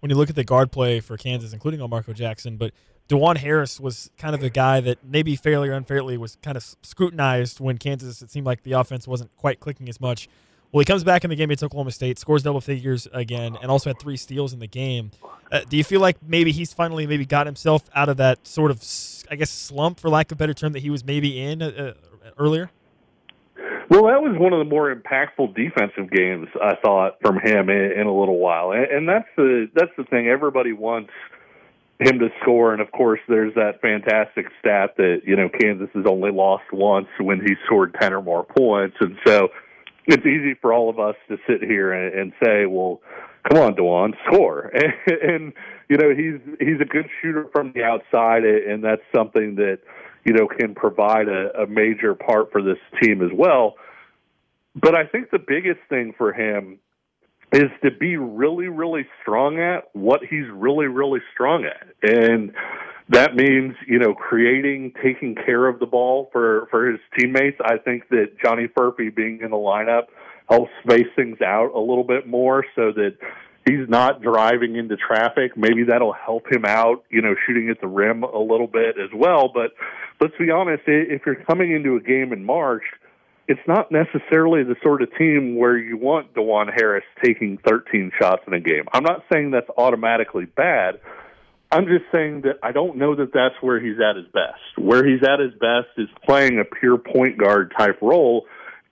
When you look at the guard play for Kansas, including Elmarko Jackson, but Dajuan Harris was kind of the guy that maybe fairly or unfairly was kind of scrutinized when Kansas, it seemed like the offense wasn't quite clicking as much. Well, he comes back in the game against Oklahoma State, scores double figures again, and also had three steals in the game. Uh, do you feel like maybe he's finally maybe got himself out of that sort of, I guess, slump, for lack of a better term, that he was maybe in uh, uh, earlier? Well, that was one of the more impactful defensive games I thought from him in, in a little while, and, and that's the that's the thing. Everybody wants – him to score. And of course, there's that fantastic stat that you know Kansas has only lost once when he scored ten or more points, and so it's easy for all of us to sit here and, and say, well. Come on, Dajuan, score! And, and you know he's he's a good shooter from the outside, and that's something that you know can provide a, a major part for this team as well. But I think the biggest thing for him is to be really, really strong at what he's really, really strong at. And that means, you know, creating, taking care of the ball for, for his teammates. I think that Johnny Furphy being in the lineup helps space things out a little bit more so that he's not driving into traffic. Maybe that'll help him out, you know, shooting at the rim a little bit as well. But let's be honest, if you're coming into a game in March – it's not necessarily the sort of team where you want Dajuan Harris taking 13 shots in a game. I'm not saying that's automatically bad. I'm just saying that I don't know that that's where he's at his best. Where he's at his best is playing a pure point guard type role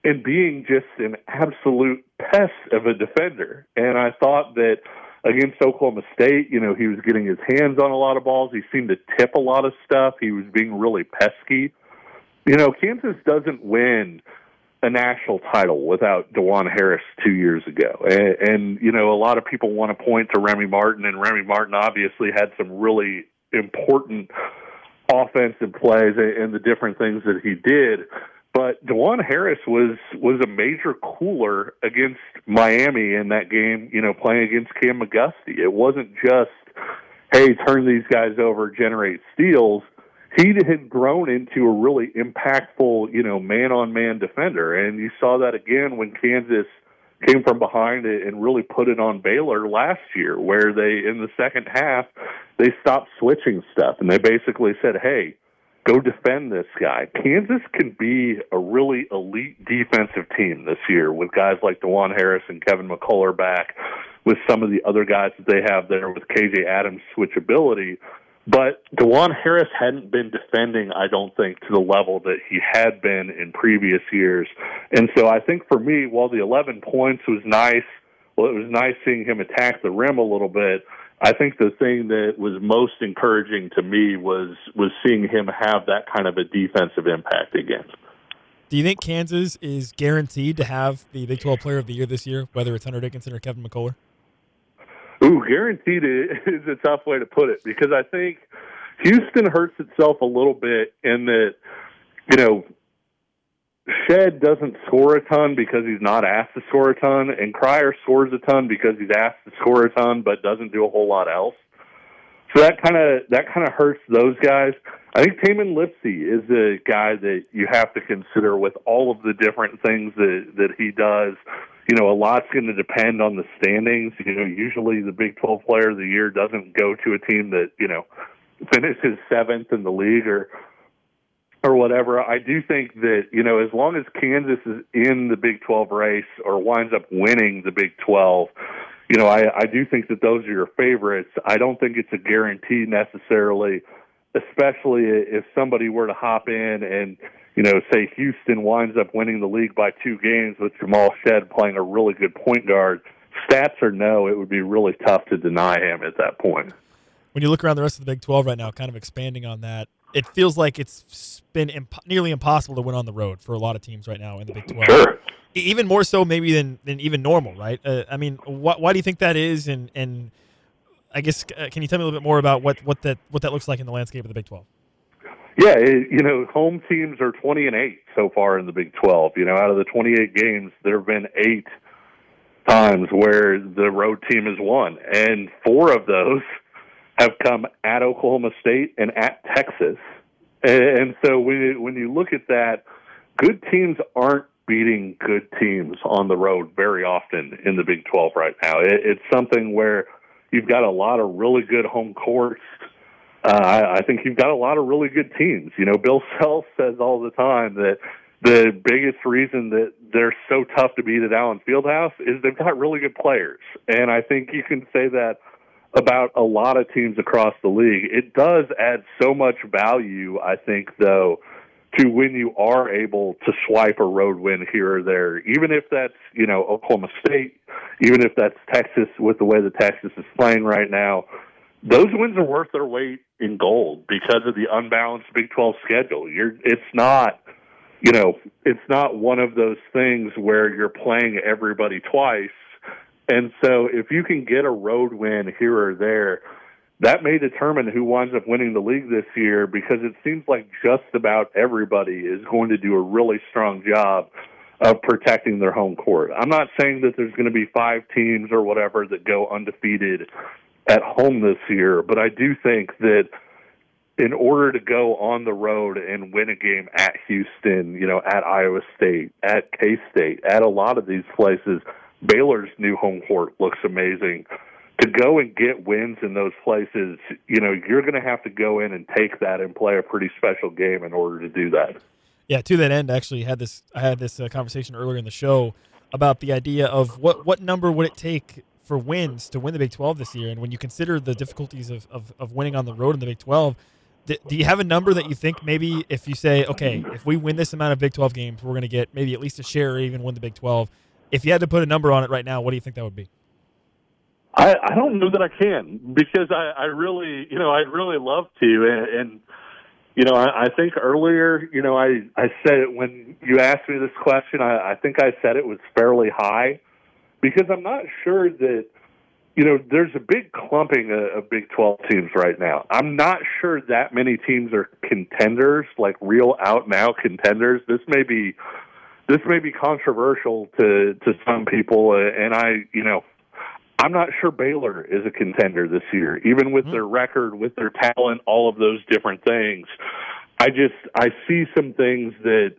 and being just an absolute pest of a defender. And I thought that against Oklahoma State, you know, he was getting his hands on a lot of balls. He seemed to tip a lot of stuff. He was being really pesky. You know, Kansas doesn't win a national title without Dajuan Harris two years ago. And, and, you know, a lot of people want to point to Remy Martin, and Remy Martin obviously had some really important offensive plays and the different things that he did. But Dajuan Harris was was a major cooler against Miami in that game, you know, playing against Cam McGusty. It wasn't just, hey, turn these guys over, generate steals. He had grown into a really impactful, you know, man-on-man defender, and you saw that again when Kansas came from behind and really put it on Baylor last year, where they in the second half they stopped switching stuff. And they basically said, "Hey, go defend this guy." Kansas can be a really elite defensive team this year with guys like Dajuan Harris and Kevin McCullar back, with some of the other guys that they have there with KJ Adams' switchability but Dajuan Harris hadn't been defending, I don't think, to the level that he had been in previous years. And so I think for me, while the 11 points was nice, well, it was nice seeing him attack the rim a little bit. I think the thing that was most encouraging to me was was seeing him have that kind of a defensive impact again. Do you think Kansas is guaranteed to have the Big 12 Player of the Year this year, whether it's Hunter Dickinson or Kevin McCullar? Ooh, guaranteed is a tough way to put it because I think Houston hurts itself a little bit in that, you know, Shead doesn't score a ton because he's not asked to score a ton, and Cryer scores a ton because he's asked to score a ton but doesn't do a whole lot else. So that kind of that kind of hurts those guys. I think Tamin Lipsey is a guy that you have to consider with all of the different things that that he does. You know, a lot's going to depend on the standings. You know, usually the Big 12 Player of the Year doesn't go to a team that you know finishes seventh in the league or or whatever. I do think that you know, as long as Kansas is in the Big 12 race or winds up winning the Big 12 you know, I, I do think that those are your favorites. I don't think it's a guarantee necessarily, especially if somebody were to hop in and, you know, say Houston winds up winning the league by two games with Jamal Shead playing a really good point guard. Stats or no, it would be really tough to deny him at that point. When you look around the rest of the Big 12 right now, kind of expanding on that, it feels like it's been imp- nearly impossible to win on the road for a lot of teams right now in the Big 12. Sure even more so maybe than, than even normal, right? Uh, I mean, wh- why do you think that is? And and I guess uh, can you tell me a little bit more about what, what that what that looks like in the landscape of the Big Twelve? Yeah, it, you know, home teams are twenty and eight so far in the Big Twelve. You know, out of the twenty eight games, there have been eight times where the road team has won, and four of those have come at Oklahoma State and at Texas. And so when you, when you look at that, good teams aren't beating good teams on the road very often in the Big 12 right now. It, it's something where you've got a lot of really good home courts. Uh, I, I think you've got a lot of really good teams. You know, Bill Self says all the time that the biggest reason that they're so tough to beat at Allen Fieldhouse is they've got really good players. And I think you can say that about a lot of teams across the league. It does add so much value, I think, though, to when you are able to swipe a road win here or there, even if that's, you know, Oklahoma State, even if that's Texas with the way the Texas is playing right now, those wins are worth their weight in gold because of the unbalanced Big 12 schedule. You're, it's not, you know, it's not one of those things where you're playing everybody twice. And so if you can get a road win here or there, that may determine who winds up winning the league this year because it seems like just about everybody is going to do a really strong job of protecting their home court. I'm not saying that there's going to be five teams or whatever that go undefeated at home this year, but I do think that in order to go on the road and win a game at Houston, you know, at Iowa State, at K State, at a lot of these places, Baylor's new home court looks amazing to go and get wins in those places, you know, you're going to have to go in and take that and play a pretty special game in order to do that. Yeah, to that end, actually had this. I had this uh, conversation earlier in the show about the idea of what what number would it take for wins to win the Big 12 this year, and when you consider the difficulties of, of, of winning on the road in the Big 12. Do, do you have a number that you think maybe if you say, okay, if we win this amount of Big 12 games, we're going to get maybe at least a share or even win the Big 12? If you had to put a number on it right now, what do you think that would be? I, I don't know that I can because I, I really, you know, I'd really love to. And, and you know, I, I think earlier, you know, I, I said it when you asked me this question, I, I think I said it was fairly high because I'm not sure that, you know, there's a big clumping of, of Big 12 teams right now. I'm not sure that many teams are contenders, like real out out contenders. This may be, this may be controversial to, to some people. And I, you know, I'm not sure Baylor is a contender this year, even with mm-hmm. their record, with their talent, all of those different things. I just I see some things that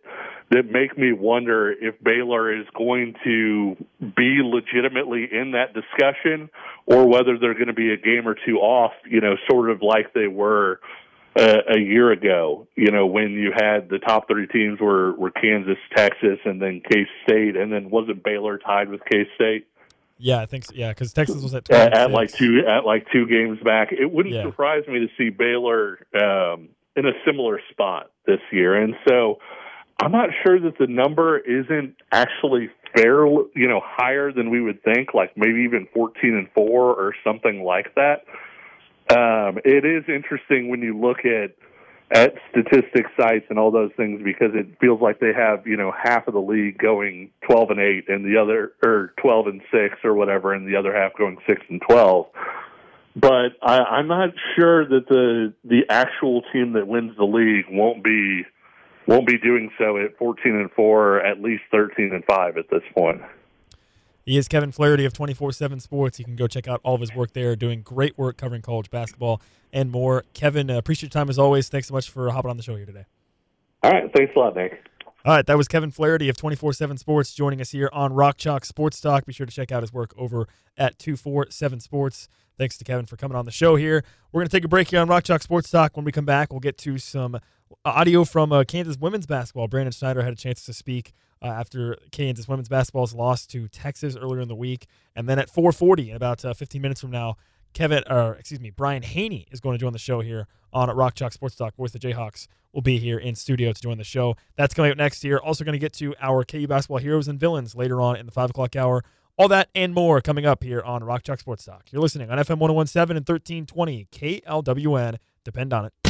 that make me wonder if Baylor is going to be legitimately in that discussion or whether they're going to be a game or two off, you know, sort of like they were uh, a year ago, you know, when you had the top three teams were, were Kansas, Texas, and then K State, and then wasn't Baylor tied with K State? Yeah, I think so. Yeah, because Texas was at at, at, like two at like two games back. It wouldn't yeah. surprise me to see Baylor um, in a similar spot this year, and so I'm not sure that the number isn't actually fair. You know, higher than we would think, like maybe even 14 and four or something like that. Um, it is interesting when you look at at statistics sites and all those things because it feels like they have you know half of the league going 12 and 8 and the other or 12 and 6 or whatever and the other half going 6 and 12 but I, I'm not sure that the the actual team that wins the league won't be won't be doing so at 14 and four, at least 13 and five at this point. He is Kevin Flaherty of 24 7 Sports. You can go check out all of his work there, doing great work covering college basketball and more. Kevin, uh, appreciate your time as always. Thanks so much for hopping on the show here today. All right. Thanks a lot, Nick. All right, that was Kevin Flaherty of 24 7 Sports joining us here on Rock Chalk Sports Talk. Be sure to check out his work over at 247 Sports. Thanks to Kevin for coming on the show here. We're going to take a break here on Rock Chalk Sports Talk. When we come back, we'll get to some audio from uh, Kansas women's basketball. Brandon Schneider had a chance to speak uh, after Kansas women's basketball's loss to Texas earlier in the week, and then at 4:40, in about uh, 15 minutes from now, Kevin, or excuse me, Brian Hanni is going to join the show here on Rock Chalk Sports Talk. Voice the Jayhawks will be here in studio to join the show. That's coming up next year. Also going to get to our KU basketball heroes and villains later on in the five o'clock hour. All that and more coming up here on Rock Chalk Sports Talk. You're listening on FM 1017 and 1320 KLWN. Depend on it.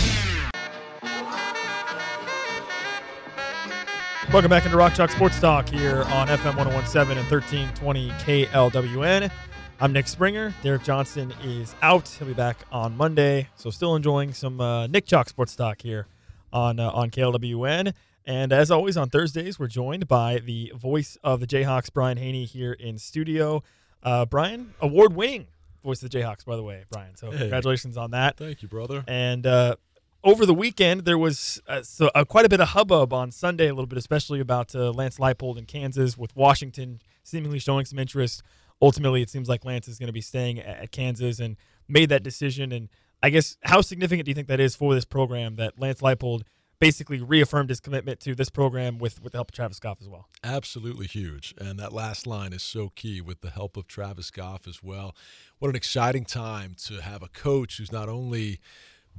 Welcome back into Rock Chalk Sports Talk here on FM 1017 and 1320 KLWN. I'm Nick Springer. Derek Johnson is out. He'll be back on Monday. So still enjoying some uh, Nick Chalk Sports Talk here on uh, on KLWN. And as always on Thursdays, we're joined by the voice of the Jayhawks, Brian Hanni, here in studio. Uh, Brian, award-winning voice of the Jayhawks, by the way, Brian. So Hey. congratulations on that. Thank you, brother. And uh, over the weekend, there was uh, so uh, quite a bit of hubbub on Sunday, a little bit, especially about uh, Lance Leipold in Kansas, with Washington seemingly showing some interest. Ultimately, it seems like Lance is going to be staying at, at Kansas and made that decision. And I guess how significant do you think that is for this program that Lance Leipold basically reaffirmed his commitment to this program with, with the help of Travis Goff as well? Absolutely huge. And that last line is so key with the help of Travis Goff as well. What an exciting time to have a coach who's not only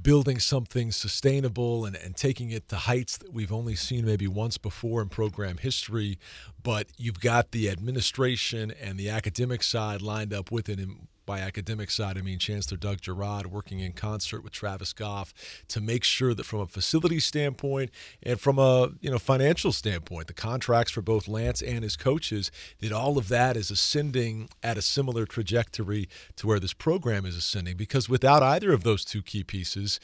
building something sustainable and, and taking it to heights that we've only seen maybe once before in program history, but you've got the administration and the academic side lined up with it. And by academic side, I mean Chancellor Doug Girod working in concert with Travis Goff to make sure that from a facility standpoint and from a you know financial standpoint, the contracts for both Lance and his coaches, that all of that is ascending at a similar trajectory to where this program is ascending. Because without either of those two key pieces,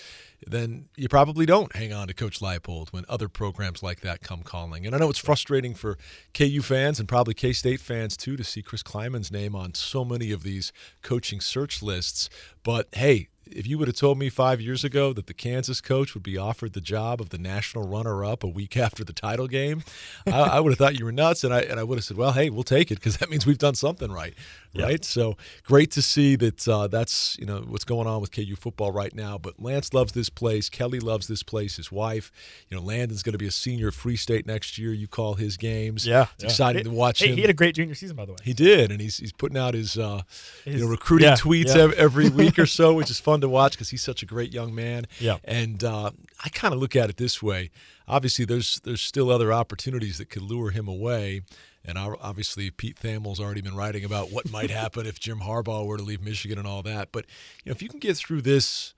then you probably don't hang on to Coach Leipold when other programs like that come calling. And I know it's frustrating for KU fans and probably K State fans too to see Chris Klieman's name on so many of these coaching search lists. But hey, if you would have told me five years ago that the Kansas coach would be offered the job of the national runner-up a week after the title game, I, I would have thought you were nuts, and I and I would have said, "Well, hey, we'll take it because that means we've done something right, right?" So great to see that uh, that's you know what's going on with KU football right now. But Lance loves this place, Kelly loves this place, his wife. You know, Landon's going to be a senior at Free State next year. You call his games, it's exciting to watch hey, him. He had a great junior season, by the way. He did, and he's he's putting out his, uh, His- you know recruiting yeah, tweets yeah. every week or so, which is fun to watch because he's such a great young man. Yeah. and uh, I kind of look at it this way. Obviously, there's there's still other opportunities that could lure him away. And obviously, Pete Thamel's already been writing about what might happen if Jim Harbaugh were to leave Michigan and all that. But you know, if you can get through this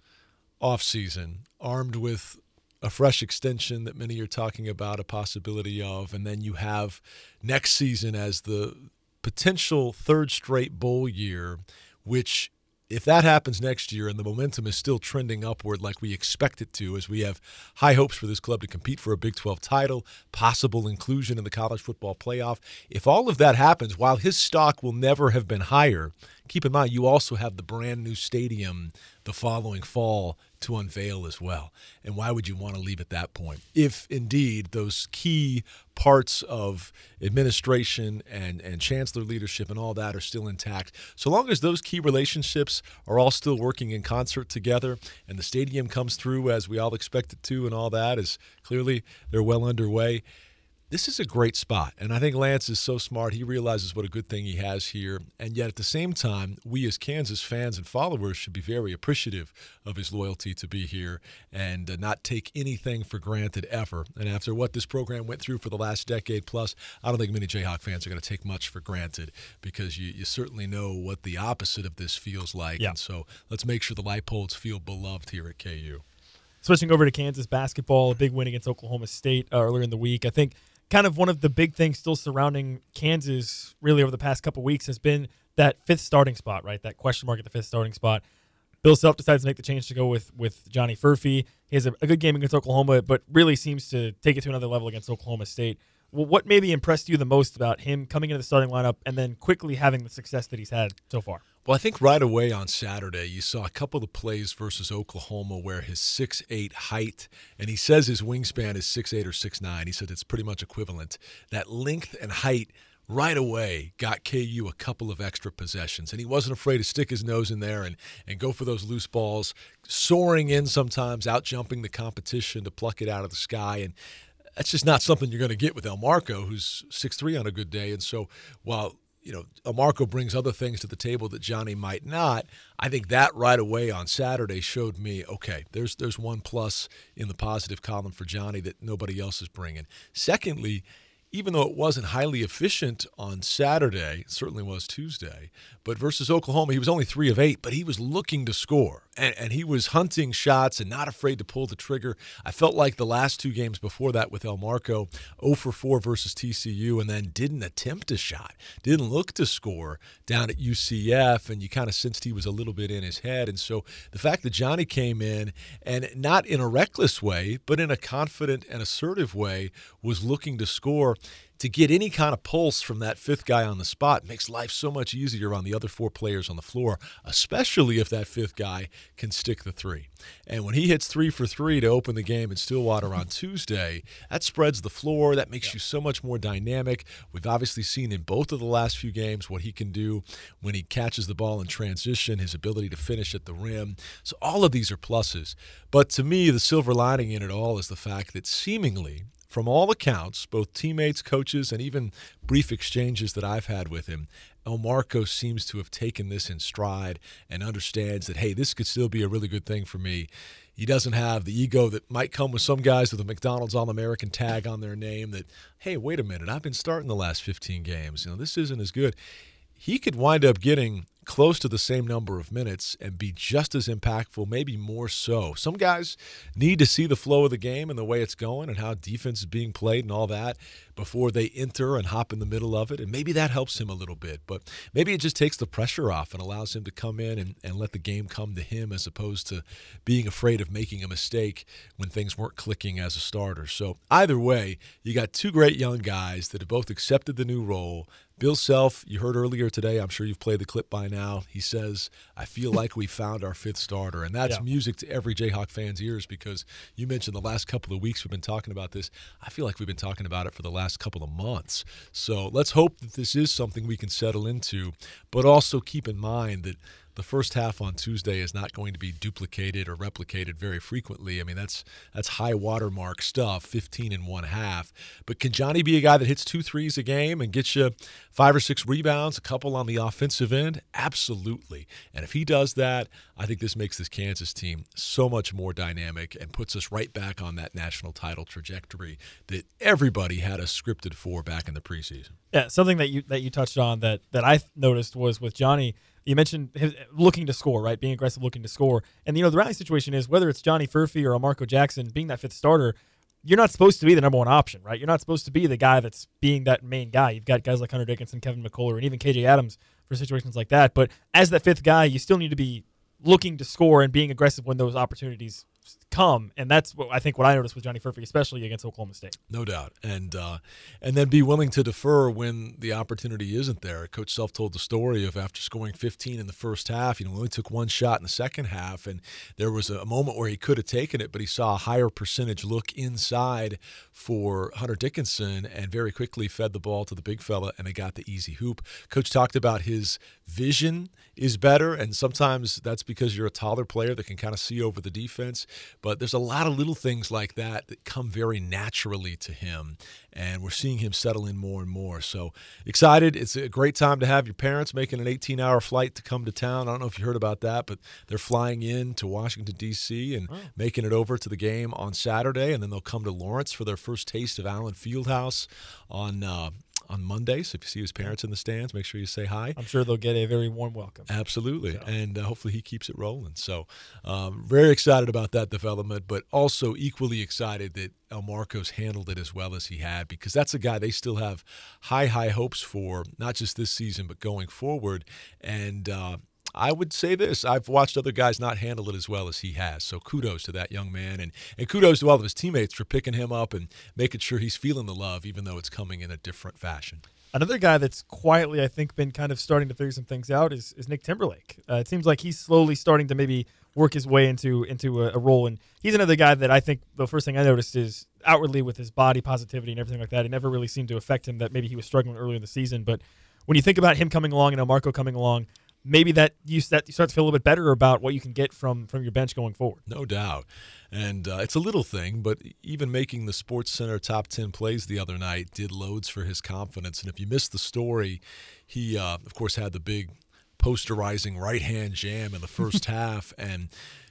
offseason armed with a fresh extension that many are talking about a possibility of, and then you have next season as the potential third straight bowl year, which if that happens next year and the momentum is still trending upward like we expect it to, as we have high hopes for this club to compete for a Big 12 title, possible inclusion in the college football playoff, if all of that happens, while his stock will never have been higher, keep in mind you also have the brand new stadium the following fall to unveil as well. And why would you want to leave at that point? If indeed those key parts of administration and, and chancellor leadership and all that are still intact, so long as those key relationships are all still working in concert together and the stadium comes through as we all expect it to and all that is clearly they're well underway this is a great spot. And I think Lance is so smart. He realizes what a good thing he has here. And yet, at the same time, we as Kansas fans and followers should be very appreciative of his loyalty to be here and uh, not take anything for granted ever. And after what this program went through for the last decade plus, I don't think many Jayhawk fans are going to take much for granted because you, you certainly know what the opposite of this feels like. Yeah. And so let's make sure the Leipolds feel beloved here at KU. Switching over to Kansas basketball, a big win against Oklahoma State uh, earlier in the week. I think kind of one of the big things still surrounding Kansas really over the past couple weeks has been that fifth starting spot, right? That question mark at the fifth starting spot. Bill Self decides to make the change to go with with Johnny Furphy. He has a, a good game against Oklahoma, but really seems to take it to another level against Oklahoma State. Well, what maybe impressed you the most about him coming into the starting lineup and then quickly having the success that he's had so far? Well, I think right away on Saturday, you saw a couple of plays versus Oklahoma where his six eight height, and he says his wingspan is six eight or six nine. He said it's pretty much equivalent. That length and height right away got KU a couple of extra possessions. And he wasn't afraid to stick his nose in there and, and go for those loose balls, soaring in sometimes, out jumping the competition to pluck it out of the sky. And that's just not something you're going to get with Elmarko, who's six three on a good day. And so while you know, Elmarko brings other things to the table that Johnny might not. I think that right away on Saturday showed me, okay, there's there's one plus in the positive column for Johnny that nobody else is bringing. Secondly, even though it wasn't highly efficient on Saturday, certainly was Tuesday, but versus Oklahoma, he was only three of eight, but he was looking to score and, and he was hunting shots and not afraid to pull the trigger. I felt like the last two games before that with Elmarko, 0 for 4 versus TCU, and then didn't attempt a shot, didn't look to score down at UCF, and you kind of sensed he was a little bit in his head. And so the fact that Johnny came in and not in a reckless way, but in a confident and assertive way, was looking to score to get any kind of pulse from that fifth guy on the spot makes life so much easier on the other four players on the floor, especially if that fifth guy can stick the three. And when he hits three for three to open the game in Stillwater on Tuesday, that spreads the floor. That makes you so much more dynamic. We've obviously seen in both of the last few games what he can do when he catches the ball in transition, his ability to finish at the rim. So all of these are pluses. But to me, the silver lining in it all is the fact that seemingly from all accounts, both teammates, coaches, and even brief exchanges that I've had with him, Elmarko seems to have taken this in stride and understands that, hey, this could still be a really good thing for me. He doesn't have the ego that might come with some guys with a McDonald's All American tag on their name that, hey, wait a minute, I've been starting the last 15 games. You know, this isn't as good. He could wind up getting close to the same number of minutes and be just as impactful, maybe more so. Some guys need to see the flow of the game and the way it's going and how defense is being played and all that before they enter and hop in the middle of it. And maybe that helps him a little bit, but maybe it just takes the pressure off and allows him to come in and, and let the game come to him as opposed to being afraid of making a mistake when things weren't clicking as a starter. So, either way, you got two great young guys that have both accepted the new role. Bill Self, you heard earlier today, I'm sure you've played the clip by now. He says, I feel like we found our fifth starter. And that's yeah. music to every Jayhawk fan's ears because you mentioned the last couple of weeks we've been talking about this. I feel like we've been talking about it for the last couple of months. So let's hope that this is something we can settle into, but also keep in mind that the first half on Tuesday is not going to be duplicated or replicated very frequently. I mean, that's that's high watermark stuff, 15 and one half. But can Johnny be a guy that hits two threes a game and gets you five or six rebounds, a couple on the offensive end? Absolutely. And if he does that, I think this makes this Kansas team so much more dynamic and puts us right back on that national title trajectory that everybody had us scripted for back in the preseason. Yeah, something that you that you touched on that that I noticed was with Johnny you mentioned his, looking to score, right? Being aggressive, looking to score. And, you know, the rally situation is whether it's Johnny Furphy or Marco Jackson being that fifth starter, you're not supposed to be the number one option, right? You're not supposed to be the guy that's being that main guy. You've got guys like Hunter Dickinson, Kevin McCullar, and even KJ Adams for situations like that. But as that fifth guy, you still need to be looking to score and being aggressive when those opportunities come, and that's what I think what I noticed with Johnny Furphy, especially against Oklahoma State. No doubt, and uh, and then be willing to defer when the opportunity isn't there. Coach Self told the story of after scoring 15 in the first half, you know, only took one shot in the second half, and there was a moment where he could have taken it, but he saw a higher percentage look inside for Hunter Dickinson, and very quickly fed the ball to the big fella, and they got the easy hoop. Coach talked about his vision is better, and sometimes that's because you're a taller player that can kind of see over the defense. But there's a lot of little things like that that come very naturally to him, and we're seeing him settle in more and more. So excited! It's a great time to have your parents making an 18-hour flight to come to town. I don't know if you heard about that, but they're flying in to Washington D.C. and oh. making it over to the game on Saturday, and then they'll come to Lawrence for their first taste of Allen Fieldhouse on uh, on Monday. So if you see his parents in the stands, make sure you say hi. I'm sure they'll get a very warm welcome. Absolutely. So. And uh, hopefully he keeps it rolling. So um, very excited about that development, but also equally excited that Elmarko's handled it as well as he had because that's a guy they still have high, high hopes for, not just this season, but going forward. And, uh, I would say this: I've watched other guys not handle it as well as he has. So kudos to that young man, and and kudos to all of his teammates for picking him up and making sure he's feeling the love, even though it's coming in a different fashion. Another guy that's quietly, I think, been kind of starting to figure some things out is, is Nick Timberlake. Uh, it seems like he's slowly starting to maybe work his way into into a, a, role, and he's another guy that I think the first thing I noticed is outwardly with his body positivity and everything like that, it never really seemed to affect him. That maybe he was struggling earlier in the season, but when you think about him coming along and Marco coming along, maybe that you that you start to feel a little bit better about what you can get from from your bench going forward. No doubt, and uh, it's a little thing, but even making the SportsCenter top ten plays the other night did loads for his confidence. And if you missed the story, he uh, of course had the big posterizing right hand jam in the first half and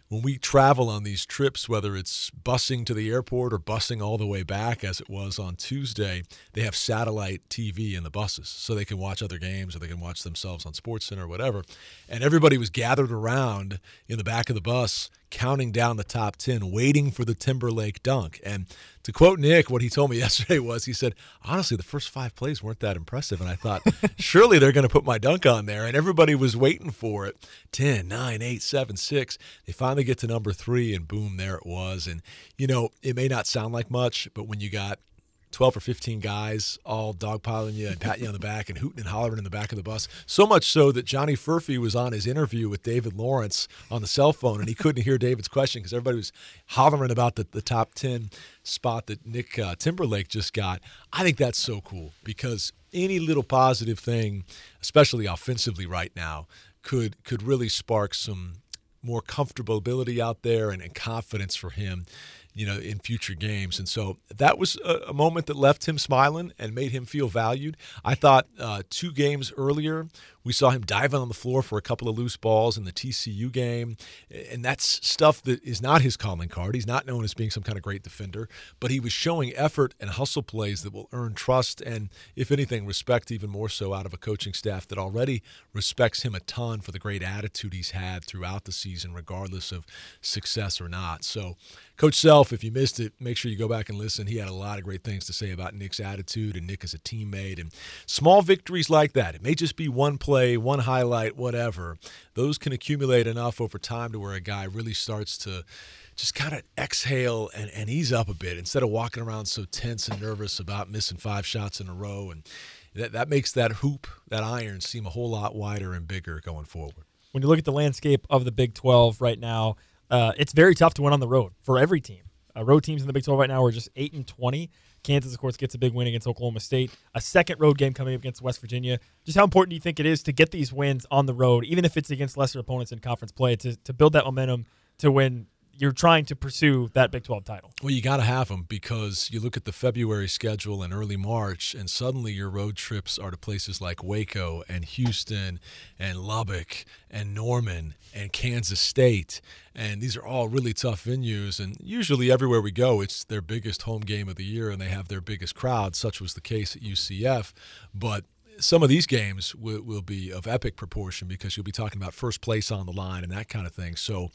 when we travel on these trips, whether it's busing to the airport or busing all the way back, as it was on Tuesday, they have satellite TV in the buses so they can watch other games or they can watch themselves on SportsCenter or whatever. And everybody was gathered around in the back of the bus counting down the top 10, waiting for the Timberlake dunk. And to quote Nick, what he told me yesterday was he said, honestly, the first five plays weren't that impressive. And I thought, surely they're going to put my dunk on there. And everybody was waiting for it 10, 9, 8, 7, 6. They finally get to number three, and boom, there it was. And, you know, it may not sound like much, but when you got 12 or 15 guys all dogpiling you and patting you on the back and hooting and hollering in the back of the bus. So much so that Johnny Furphy was on his interview with David Lawrence on the cell phone and he couldn't hear David's question because everybody was hollering about the, the top 10 spot that Nick uh, Timberlake just got. I think that's so cool because any little positive thing, especially offensively right now, could could really spark some more comfortability out there and, and confidence for him you know, in future games. And so that was a, a, moment that left him smiling and made him feel valued. I thought uh, two games earlier, we saw him diving on the floor for a couple of loose balls in the TCU game. And that's stuff that is not his calling card. He's not known as being some kind of great defender, but he was showing effort and hustle plays that will earn trust and, if anything, respect even more so out of a coaching staff that already respects him a ton for the great attitude he's had throughout the season, regardless of success or not. So, Coach Self, if you missed it, make sure you go back and listen. He had a lot of great things to say about Nick's attitude and Nick as a teammate and small victories like that. It may just be one play, one highlight, whatever. Those can accumulate enough over time to where a guy really starts to just kind of exhale and, and ease up a bit instead of walking around so tense and nervous about missing five shots in a row. And that, that makes that hoop, that iron, seem a whole lot wider and bigger going forward. When you look at the landscape of the Big 12 right now, uh, it's very tough to win on the road for every team. Uh, road teams in the Big 12 right now are just 8 and 20. Kansas, of course, gets a big win against Oklahoma State. A second road game coming up against West Virginia. Just how important do you think it is to get these wins on the road, even if it's against lesser opponents in conference play, to, to build that momentum to win you're trying to pursue that Big 12 title. Well, you got to have them because you look at the February schedule and early March, and suddenly your road trips are to places like Waco and Houston and Lubbock and Norman and Kansas State. And these are all really tough venues. And usually, everywhere we go, it's their biggest home game of the year and they have their biggest crowd. Such was the case at UCF. But some of these games will, will be of epic proportion because you'll be talking about first place on the line and that kind of thing. So,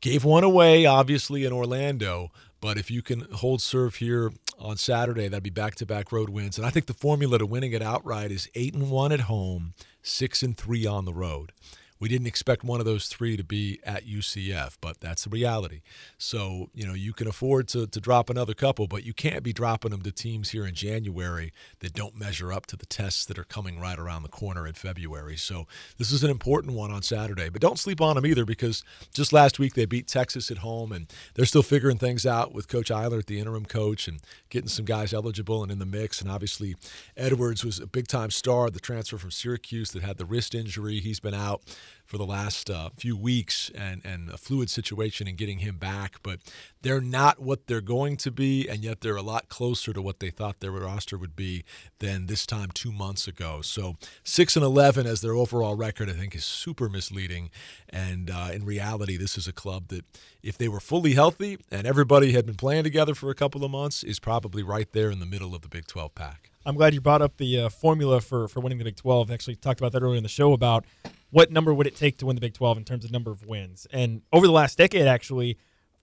Gave one away, obviously, in Orlando. But if you can hold serve here on Saturday, that'd be back-to-back road wins. And I think the formula to winning it outright is eight and one at home, six and three on the road. We didn't expect one of those three to be at UCF, but that's the reality. So, you know, you can afford to, to drop another couple, but you can't be dropping them to teams here in January that don't measure up to the tests that are coming right around the corner in February. So, this is an important one on Saturday, but don't sleep on them either because just last week they beat Texas at home and they're still figuring things out with Coach Eilert, the interim coach, and getting some guys eligible and in the mix. And obviously, Edwards was a big time star, the transfer from Syracuse that had the wrist injury. He's been out for the last uh, few weeks and, and a fluid situation and getting him back. But they're not what they're going to be, and yet they're a lot closer to what they thought their roster would be than this time two months ago. So six and eleven as their overall record, I think, is super misleading. And uh, in reality, this is a club that, if they were fully healthy and everybody had been playing together for a couple of months, is probably right there in the middle of the Big 12 pack. I'm glad you brought up the uh, formula for, for winning the Big 12. I actually talked about that earlier in the show about what number would it take to win the Big 12 in terms of number of wins. And over the last decade, actually,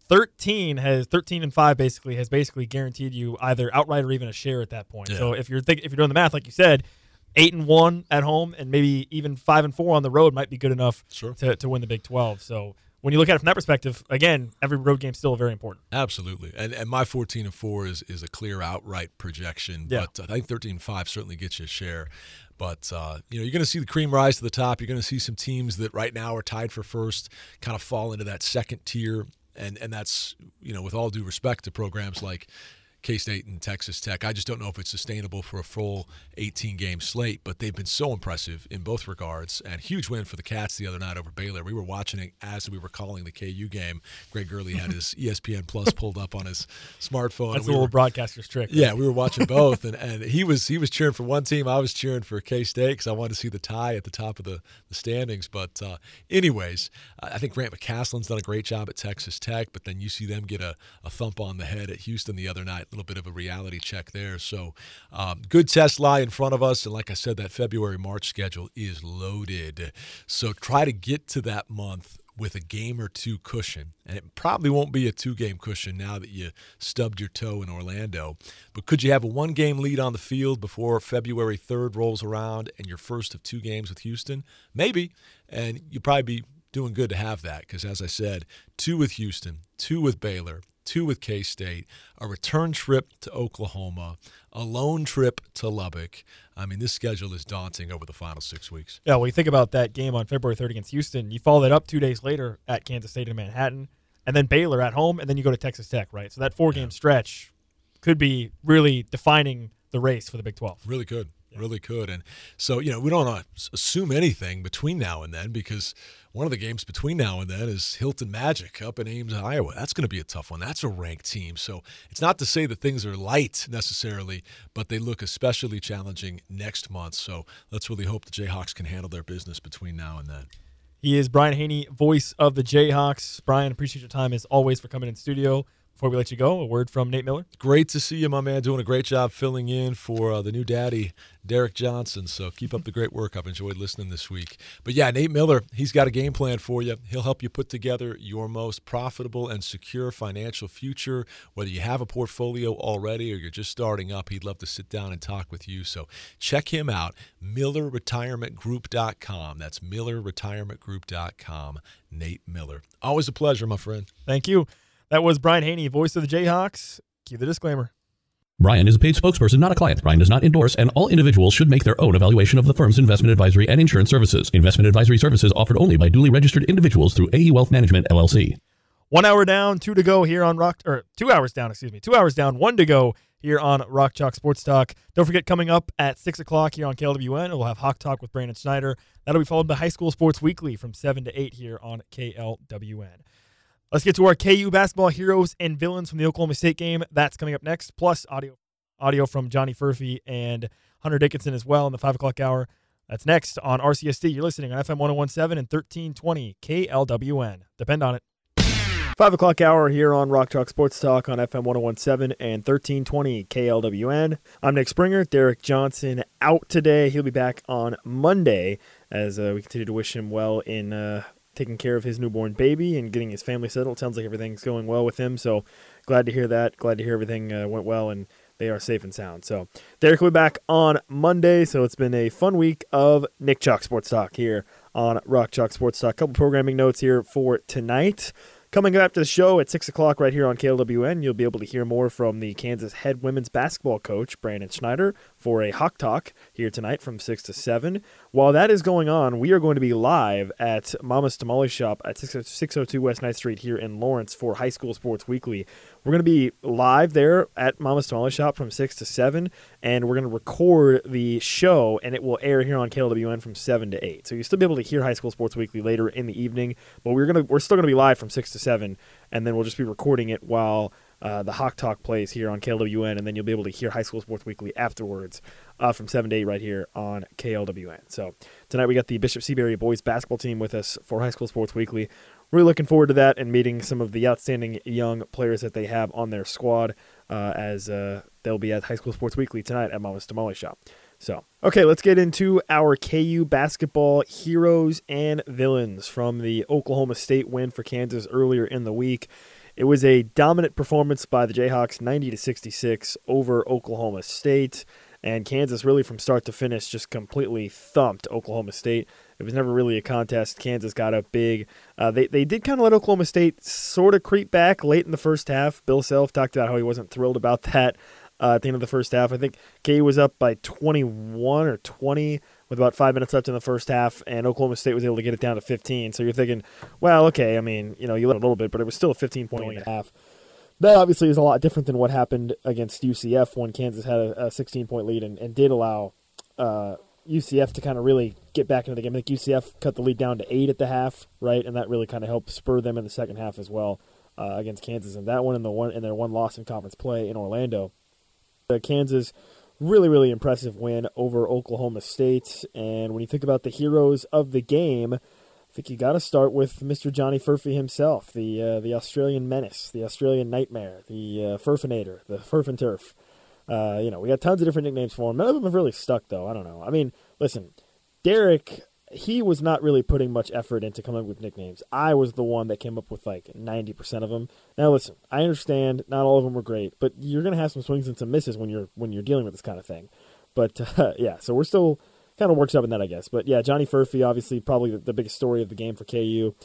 13 has 13 and 5 basically has basically guaranteed you either outright or even a share at that point. Yeah. So if you're think, if you're doing the math like you said, eight and one at home and maybe even five and four on the road might be good enough Sure. to, to win the Big 12. So when you look at it from that perspective, again, every road game is still very important. Absolutely, and and my fourteen and four is is a clear outright projection. Yeah. But I think thirteen and five certainly gets you a share. But uh, you know you're going to see the cream rise to the top. You're going to see some teams that right now are tied for first kind of fall into that second tier, and and that's you know with all due respect to programs like. K State and Texas Tech. I just don't know if it's sustainable for a full 18 game slate, but they've been so impressive in both regards. And huge win for the Cats the other night over Baylor. We were watching it as we were calling the KU game. Greg Gurley had his ESPN Plus pulled up on his smartphone. That's and we a little were- broadcaster's trick. yeah, we were watching both, and, and he was he was cheering for one team. I was cheering for K State because I wanted to see the tie at the top of the, the standings. But uh, anyways, I I think Grant McCasland's done a great job at Texas Tech, but then you see them get a, a thump on the head at Houston the other night. Little bit of a reality check there. So um, good tests lie in front of us, and like I said, that February March schedule is loaded. So try to get to that month with a game or two cushion. And it probably won't be a two game cushion now that you stubbed your toe in Orlando. But could you have a one game lead on the field before February 3rd rolls around and your first of two games with Houston? Maybe. And you'd probably be doing good to have that because, as I said, two with Houston, two with Baylor, two with K State, a return trip to Oklahoma, a lone trip to Lubbock. I mean, this schedule is daunting over the final six weeks. Yeah, well, you think about that game on February 3rd against Houston. You follow that up two days later at Kansas State in Manhattan, and then Baylor at home, and then you go to Texas Tech, right? So that four game stretch could be really defining the race for the Big 12. Really could. Really could. And so, you know, we don't assume anything between now and then because one of the games between now and then is Hilton Magic up in Ames, Iowa. That's going to be a tough one. That's a ranked team. So it's not to say that things are light necessarily, but they look especially challenging next month. So let's really hope the Jayhawks can handle their business between now and then. He is Brian Hanni, voice of the Jayhawks. Brian, appreciate your time as always for coming in studio. Before we let you go, a word from Nate Miller. Great to see you, my man, doing a great job filling in for uh, the new daddy, Derek Johnson. So keep up the great work. I've enjoyed listening this week. But yeah, Nate Miller, he's got a game plan for you. He'll help you put together your most profitable and secure financial future. Whether you have a portfolio already or you're just starting up, he'd love to sit down and talk with you. So check him out, MillerRetirementGroup.com. That's MillerRetirementGroup.com. Nate Miller. Always a pleasure, my friend. Thank you. That was Brian Hanni, voice of the Jayhawks. Cue the disclaimer. Brian is a paid spokesperson, not a client. Brian does not endorse, and all individuals should make their own evaluation of the firm's investment advisory and insurance services. Investment advisory services offered only by duly registered individuals through AE Wealth Management, LLC. One hour down, two to go here on Rock, or two hours down, excuse me, two hours down, one to go here on Rock Chalk Sports Talk. Don't forget, coming up at six o'clock here on KLWN, we'll have Hawk Talk with Brandon Schneider. That'll be followed by High School Sports Weekly from seven to eight here on KLWN. Let's get to our KU basketball heroes and villains from the Oklahoma State game. That's coming up next, plus audio audio from Johnny Furphy and Hunter Dickinson as well in the five o'clock hour. That's next on RCST. You're listening on FM 1017 and 1320 KLWN. Depend on it. Five o'clock hour here on Rock Chalk Sports Talk on FM 1017 and 1320 KLWN. I'm Nick Springer. Derek Johnson out today. He'll be back on Monday as uh, we continue to wish him well in uh, taking care of his newborn baby and getting his family settled. Sounds like everything's going well with him. So glad to hear that. Glad to hear everything uh, went well and they are safe and sound. So Derek will be back on Monday. So it's been a fun week of Nick Chalk Sports Talk here on Rock Chalk Sports Talk. A couple programming notes here for tonight. Coming up to the show at 6 o'clock right here on KLWN, you'll be able to hear more from the Kansas head women's basketball coach, Brandon Schneider, for a Hawk Talk here tonight from 6 to 7. While that is going on, we are going to be live at Mama's Tamale Shop at 602 West Ninth Street here in Lawrence for High School Sports Weekly. We're going to be live there at Mama's Tamale Shop from 6 to 7, and we're going to record the show, and it will air here on KLWN from 7 to 8. So you'll still be able to hear High School Sports Weekly later in the evening, but we're to we're still going to be live from 6 to 7, and then we'll just be recording it while uh, the Hawk Talk plays here on KLWN, and then you'll be able to hear High School Sports Weekly afterwards uh, from 7 to 8 right here on KLWN. So tonight we got the Bishop Seabury boys basketball team with us for High School Sports Weekly. Really looking forward to that and meeting some of the outstanding young players that they have on their squad uh, as uh, they'll be at High School Sports Weekly tonight at Mama's Tamale Shop. So, okay, let's get into our KU basketball heroes and villains from the Oklahoma State win for Kansas earlier in the week. It was a dominant performance by the Jayhawks, 90 to 66 over Oklahoma State. And Kansas really from start to finish just completely thumped Oklahoma State. It was never really a contest. Kansas got up big. Uh, they they did kind of let Oklahoma State sort of creep back late in the first half. Bill Self talked about how he wasn't thrilled about that uh, at the end of the first half. I think K was up by 21 or 20 with about five minutes left in the first half, and Oklahoma State was able to get it down to 15. So you're thinking, well, okay, I mean, you know, you let a little bit, but it was still a 15 point and a half. That obviously is a lot different than what happened against UCF when Kansas had a, a 16 point lead and, and did allow uh, UCF to kind of really get back into the game. I think UCF cut the lead down to eight at the half, right, and that really kind of helped spur them in the second half as well uh, against Kansas. And that one and the one and their one loss in conference play in Orlando. The Kansas, really really impressive win over Oklahoma State. And when you think about the heroes of the game, I think you got to start with Mr. Johnny Furphy himself, the uh, the Australian menace, the Australian nightmare, the uh, Furfinator, the Furf and Turf. Uh, you know, we got tons of different nicknames for him. None of them have really stuck, though. I don't know. I mean, listen, Derek, he was not really putting much effort into coming up with nicknames. I was the one that came up with like 90% of them. Now, listen, I understand not all of them were great, but you're going to have some swings and some misses when you're when you're dealing with this kind of thing. But uh, yeah, so we're still kind of works up in that, I guess. But yeah, Johnny Furphy, obviously, probably the, the biggest story of the game for KU.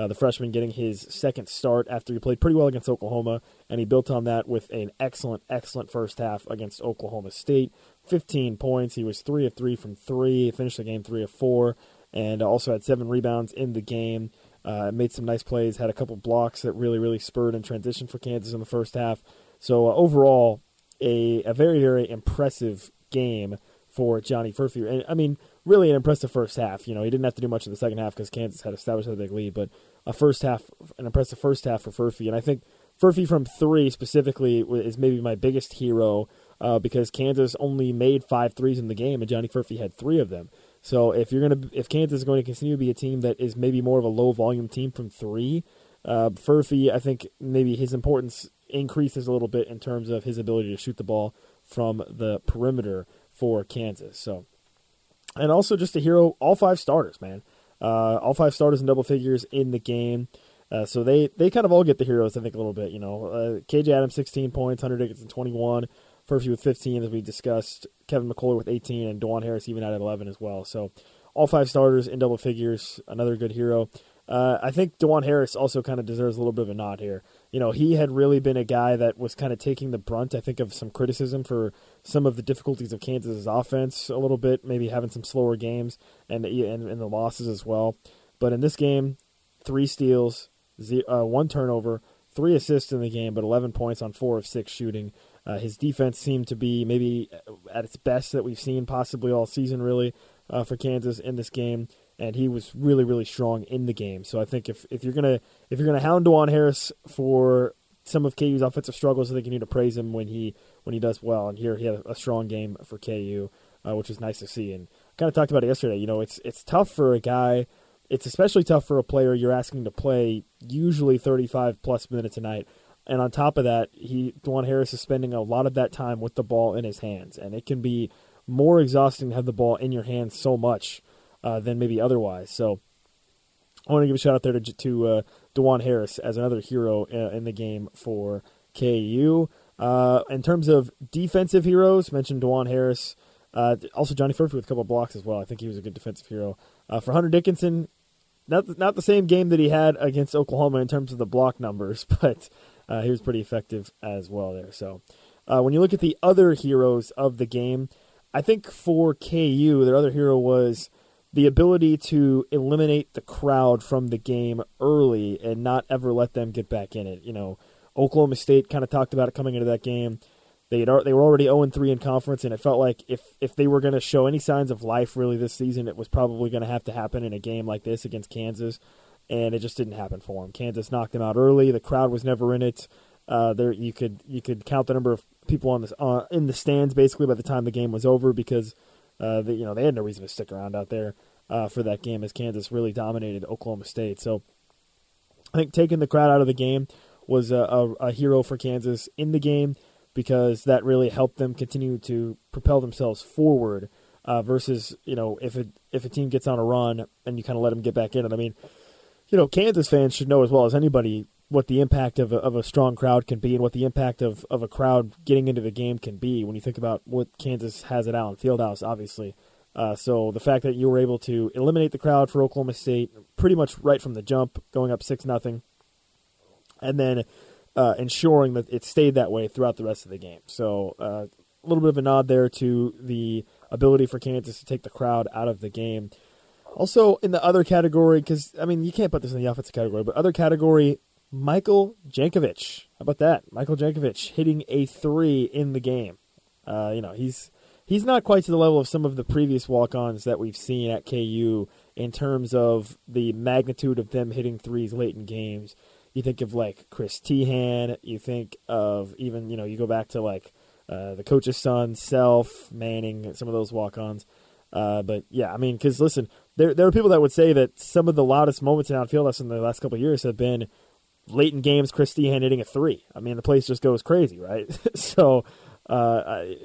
Uh, the freshman getting his second start after he played pretty well against Oklahoma, and he built on that with an excellent, excellent first half against Oklahoma State. 15 points. He was 3 of 3 from 3, finished the game 3 of 4, and also had 7 rebounds in the game. Uh, made some nice plays, had a couple blocks that really, really spurred and transition for Kansas in the first half. So uh, overall, a, a very, very impressive game for Johnny Furphy. And I mean, really an impressive first half. You know, he didn't have to do much in the second half because Kansas had established a big lead, but a first half, an impressive first half for Furphy. And I think Furphy from three specifically is maybe my biggest hero uh, because Kansas only made five threes in the game, and Johnny Furphy had three of them. So if you're gonna, if Kansas is going to continue to be a team that is maybe more of a low volume team from three, uh, Furphy, I think maybe his importance increases a little bit in terms of his ability to shoot the ball from the perimeter for Kansas. So, and also just a hero, all five starters, man. Uh, all five starters in double figures in the game. Uh, so they, they kind of all get the heroes, I think, a little bit. You know, uh, KJ Adams, 16 points, Hunter Dickinson, 21, Furphy with 15, as we discussed, Kevin McCullar with 18, and Dajuan Harris even at 11 as well. So all five starters in double figures, another good hero. Uh, I think Dajuan Harris also kind of deserves a little bit of a nod here. You know, he had really been a guy that was kind of taking the brunt, I think, of some criticism for some of the difficulties of Kansas's offense a little bit, maybe having some slower games and and, and the losses as well. But in this game, three steals, uh, one turnover, three assists in the game, but 11 points on four of six shooting. Uh, his defense seemed to be maybe at its best that we've seen possibly all season, really, uh, for Kansas in this game. And he was really, really strong in the game. So I think if, if you're gonna if you're gonna hound Dajuan Harris for some of KU's offensive struggles, I think you need to praise him when he when he does well. And here he had a strong game for KU, uh, which was nice to see. And kind of talked about it yesterday. You know, it's it's tough for a guy. It's especially tough for a player you're asking to play usually 35 plus minutes a night and on top of that, he Dajuan Harris is spending a lot of that time with the ball in his hands, and it can be more exhausting to have the ball in your hands so much uh, than maybe otherwise. So I want to give a shout out there to to uh, Dajuan Harris as another hero uh, in the game for KU. Uh, in terms of defensive heroes, mentioned Dajuan Harris. Uh, also, Johnny Furphy with a couple blocks as well. I think he was a good defensive hero. Uh, for Hunter Dickinson, not not the same game that he had against Oklahoma in terms of the block numbers, but uh, he was pretty effective as well there. So uh, when you look at the other heroes of the game, I think for KU, their other hero was the ability to eliminate the crowd from the game early and not ever let them get back in it. You know, Oklahoma State kind of talked about it coming into that game. They had, they were already 0 3 in conference, and it felt like if, if they were going to show any signs of life really this season, it was probably going to have to happen in a game like this against Kansas and it just didn't happen for them. Kansas knocked them out early. The crowd was never in it. Uh, there you could you could count the number of people on the uh, in the stands basically by the time the game was over because uh, the, you know they had no reason to stick around out there uh, for that game as Kansas really dominated Oklahoma State. So I think taking the crowd out of the game was a, a, a hero for Kansas in the game because that really helped them continue to propel themselves forward. Uh, versus you know if it if a team gets on a run and you kind of let them get back in it. I mean, you know, Kansas fans should know as well as anybody what the impact of a, of a strong crowd can be and what the impact of, of a crowd getting into the game can be when you think about what Kansas has at Allen Fieldhouse, obviously. Uh, so the fact that you were able to eliminate the crowd for Oklahoma State pretty much right from the jump, going up six nothing, and then uh, ensuring that it stayed that way throughout the rest of the game. So uh, a little bit of a nod there to the ability for Kansas to take the crowd out of the game. Also, in the other category, because I mean, you can't put this in the offensive category, but other category, Michael Jankovich. How about that? Michael Jankovich hitting a three in the game. Uh, you know, he's he's not quite to the level of some of the previous walk-ons that we've seen at KU in terms of the magnitude of them hitting threes late in games. You think of like Chris Teahan. You think of even you know you go back to like uh, the coach's son, Self Manning, some of those walk-ons. Uh, but yeah, I mean, because listen, there there are people that would say that some of the loudest moments in Allen Fieldhouse in the last couple years have been late in games. Chris Teahan hitting a three. I mean, the place just goes crazy, right? so, uh, I,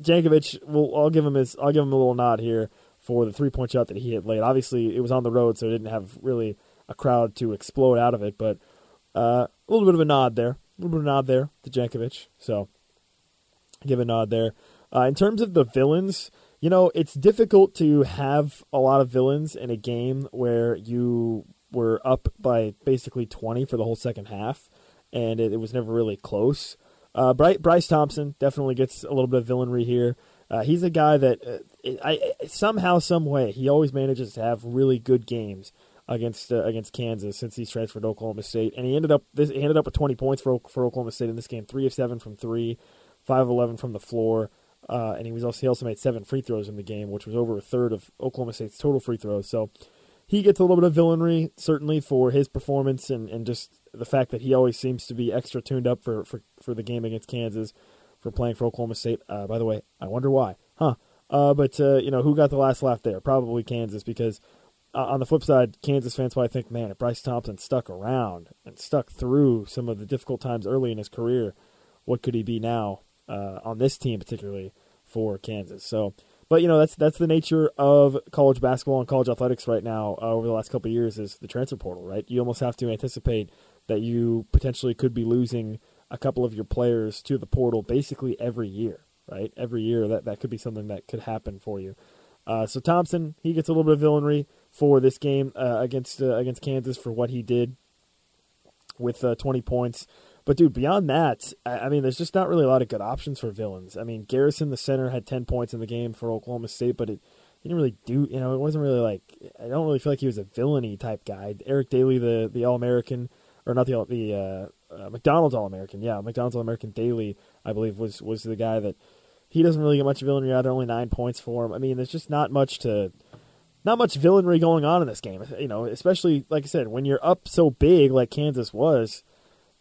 Jankovich, will I'll give him his I'll give him a little nod here for the three point shot that he hit late. Obviously, it was on the road, so it didn't have really a crowd to explode out of it, but uh, a little bit of a nod there, a little bit of a nod there to Jankovich. So, give a nod there. Uh, in terms of the villains, you know, it's difficult to have a lot of villains in a game where you were up by basically 20 for the whole second half, and it, it was never really close. Uh, Bryce Thompson definitely gets a little bit of villainry here. Uh, he's a guy that uh, I, somehow, some way, he always manages to have really good games against uh, against Kansas since he's transferred to Oklahoma State, and he ended up this he ended up with 20 points for for Oklahoma State in this game, three of seven from three, five of 11 from the floor. Uh, and he was also he also made seven free throws in the game, which was over a third of Oklahoma State's total free throws. So he gets a little bit of villainy certainly for his performance and, and just the fact that he always seems to be extra tuned up for, for, for the game against Kansas for playing for Oklahoma State. Uh, by the way, I wonder why, huh? Uh, but uh, you know who got the last laugh there? Probably Kansas because uh, on the flip side, Kansas fans might think, man, if Bryce Thompson stuck around and stuck through some of the difficult times early in his career, what could he be now? uh, on this team particularly for Kansas. So, but you know that's that's the nature of college basketball and college athletics right now. Uh, over the last couple of years, is the transfer portal. Right, you almost have to anticipate that you potentially could be losing a couple of your players to the portal basically every year. Right, every year that that could be something that could happen for you. Uh, so Thompson, he gets a little bit of villainy for this game uh, against uh, against Kansas for what he did with uh, 20 points. But dude, beyond that, I mean, there's just not really a lot of good options for villains. I mean, Garrison, the center, had 10 points in the game for Oklahoma State, but it didn't really do. You know, it wasn't really like I don't really feel like he was a villainy type guy. Eric Dailey, the the All American, or not the the uh, uh, McDonald's All American, yeah, McDonald's All American Dailey, I believe was was the guy that he doesn't really get much villainy out. There only nine points for him. I mean, there's just not much to not much villainy going on in this game. You know, especially like I said, when you're up so big like Kansas was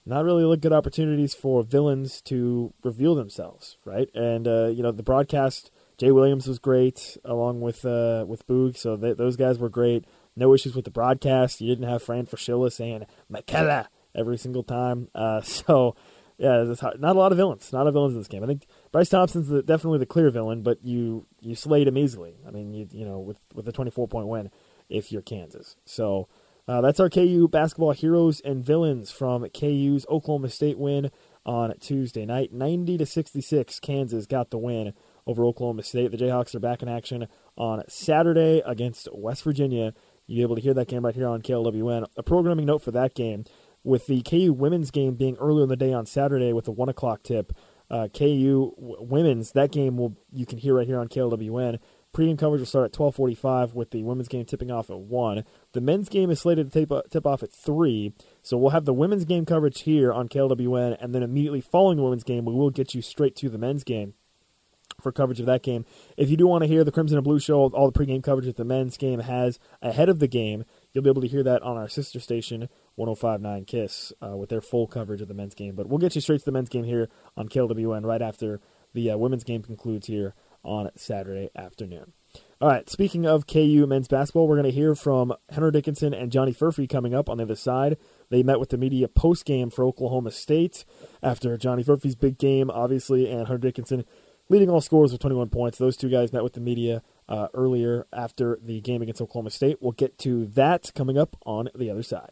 not really look good opportunities for villains to reveal themselves, right? And uh, you know, the broadcast, Jay Williams was great along with uh, with Boog, so they, those guys were great. No issues with the broadcast. You didn't have Fran Fraschilla saying McKella every single time. Uh, so yeah, not a lot of villains. Not a lot of villains in this game. I think Bryce Thompson's the, definitely the clear villain, but you you slayed him easily. I mean, you you know with with a twenty four point win if you're Kansas. So uh, that's our KU basketball heroes and villains from KU's Oklahoma State win on Tuesday night. 90 to 66, Kansas got the win over Oklahoma State. The Jayhawks are back in action on Saturday against West Virginia. You'll be able to hear that game right here on KLWN. A programming note for that game with the KU women's game being earlier in the day on Saturday with a 1 o'clock tip. Uh, KU women's, that game will you can hear right here on KLWN. Pregame coverage will start at 12:45 with the women's game tipping off at one. The men's game is slated to tip, tip off at three, so we'll have the women's game coverage here on KLWN, and then immediately following the women's game, we will get you straight to the men's game for coverage of that game. If you do want to hear the Crimson and Blue show, all the pregame coverage that the men's game has ahead of the game, you'll be able to hear that on our sister station, 105.9 Kiss, uh, with their full coverage of the men's game. But we'll get you straight to the men's game here on KLWN right after the uh, women's game concludes here on Saturday afternoon. All right, speaking of KU men's basketball, we're going to hear from Hunter Dickinson and Johnny Furphy coming up on the other side. They met with the media post game for Oklahoma State after Johnny Furphy's big game, obviously, and Hunter Dickinson leading all scores with 21 points. Those two guys met with the media uh, earlier after the game against Oklahoma State. We'll get to that coming up on the other side.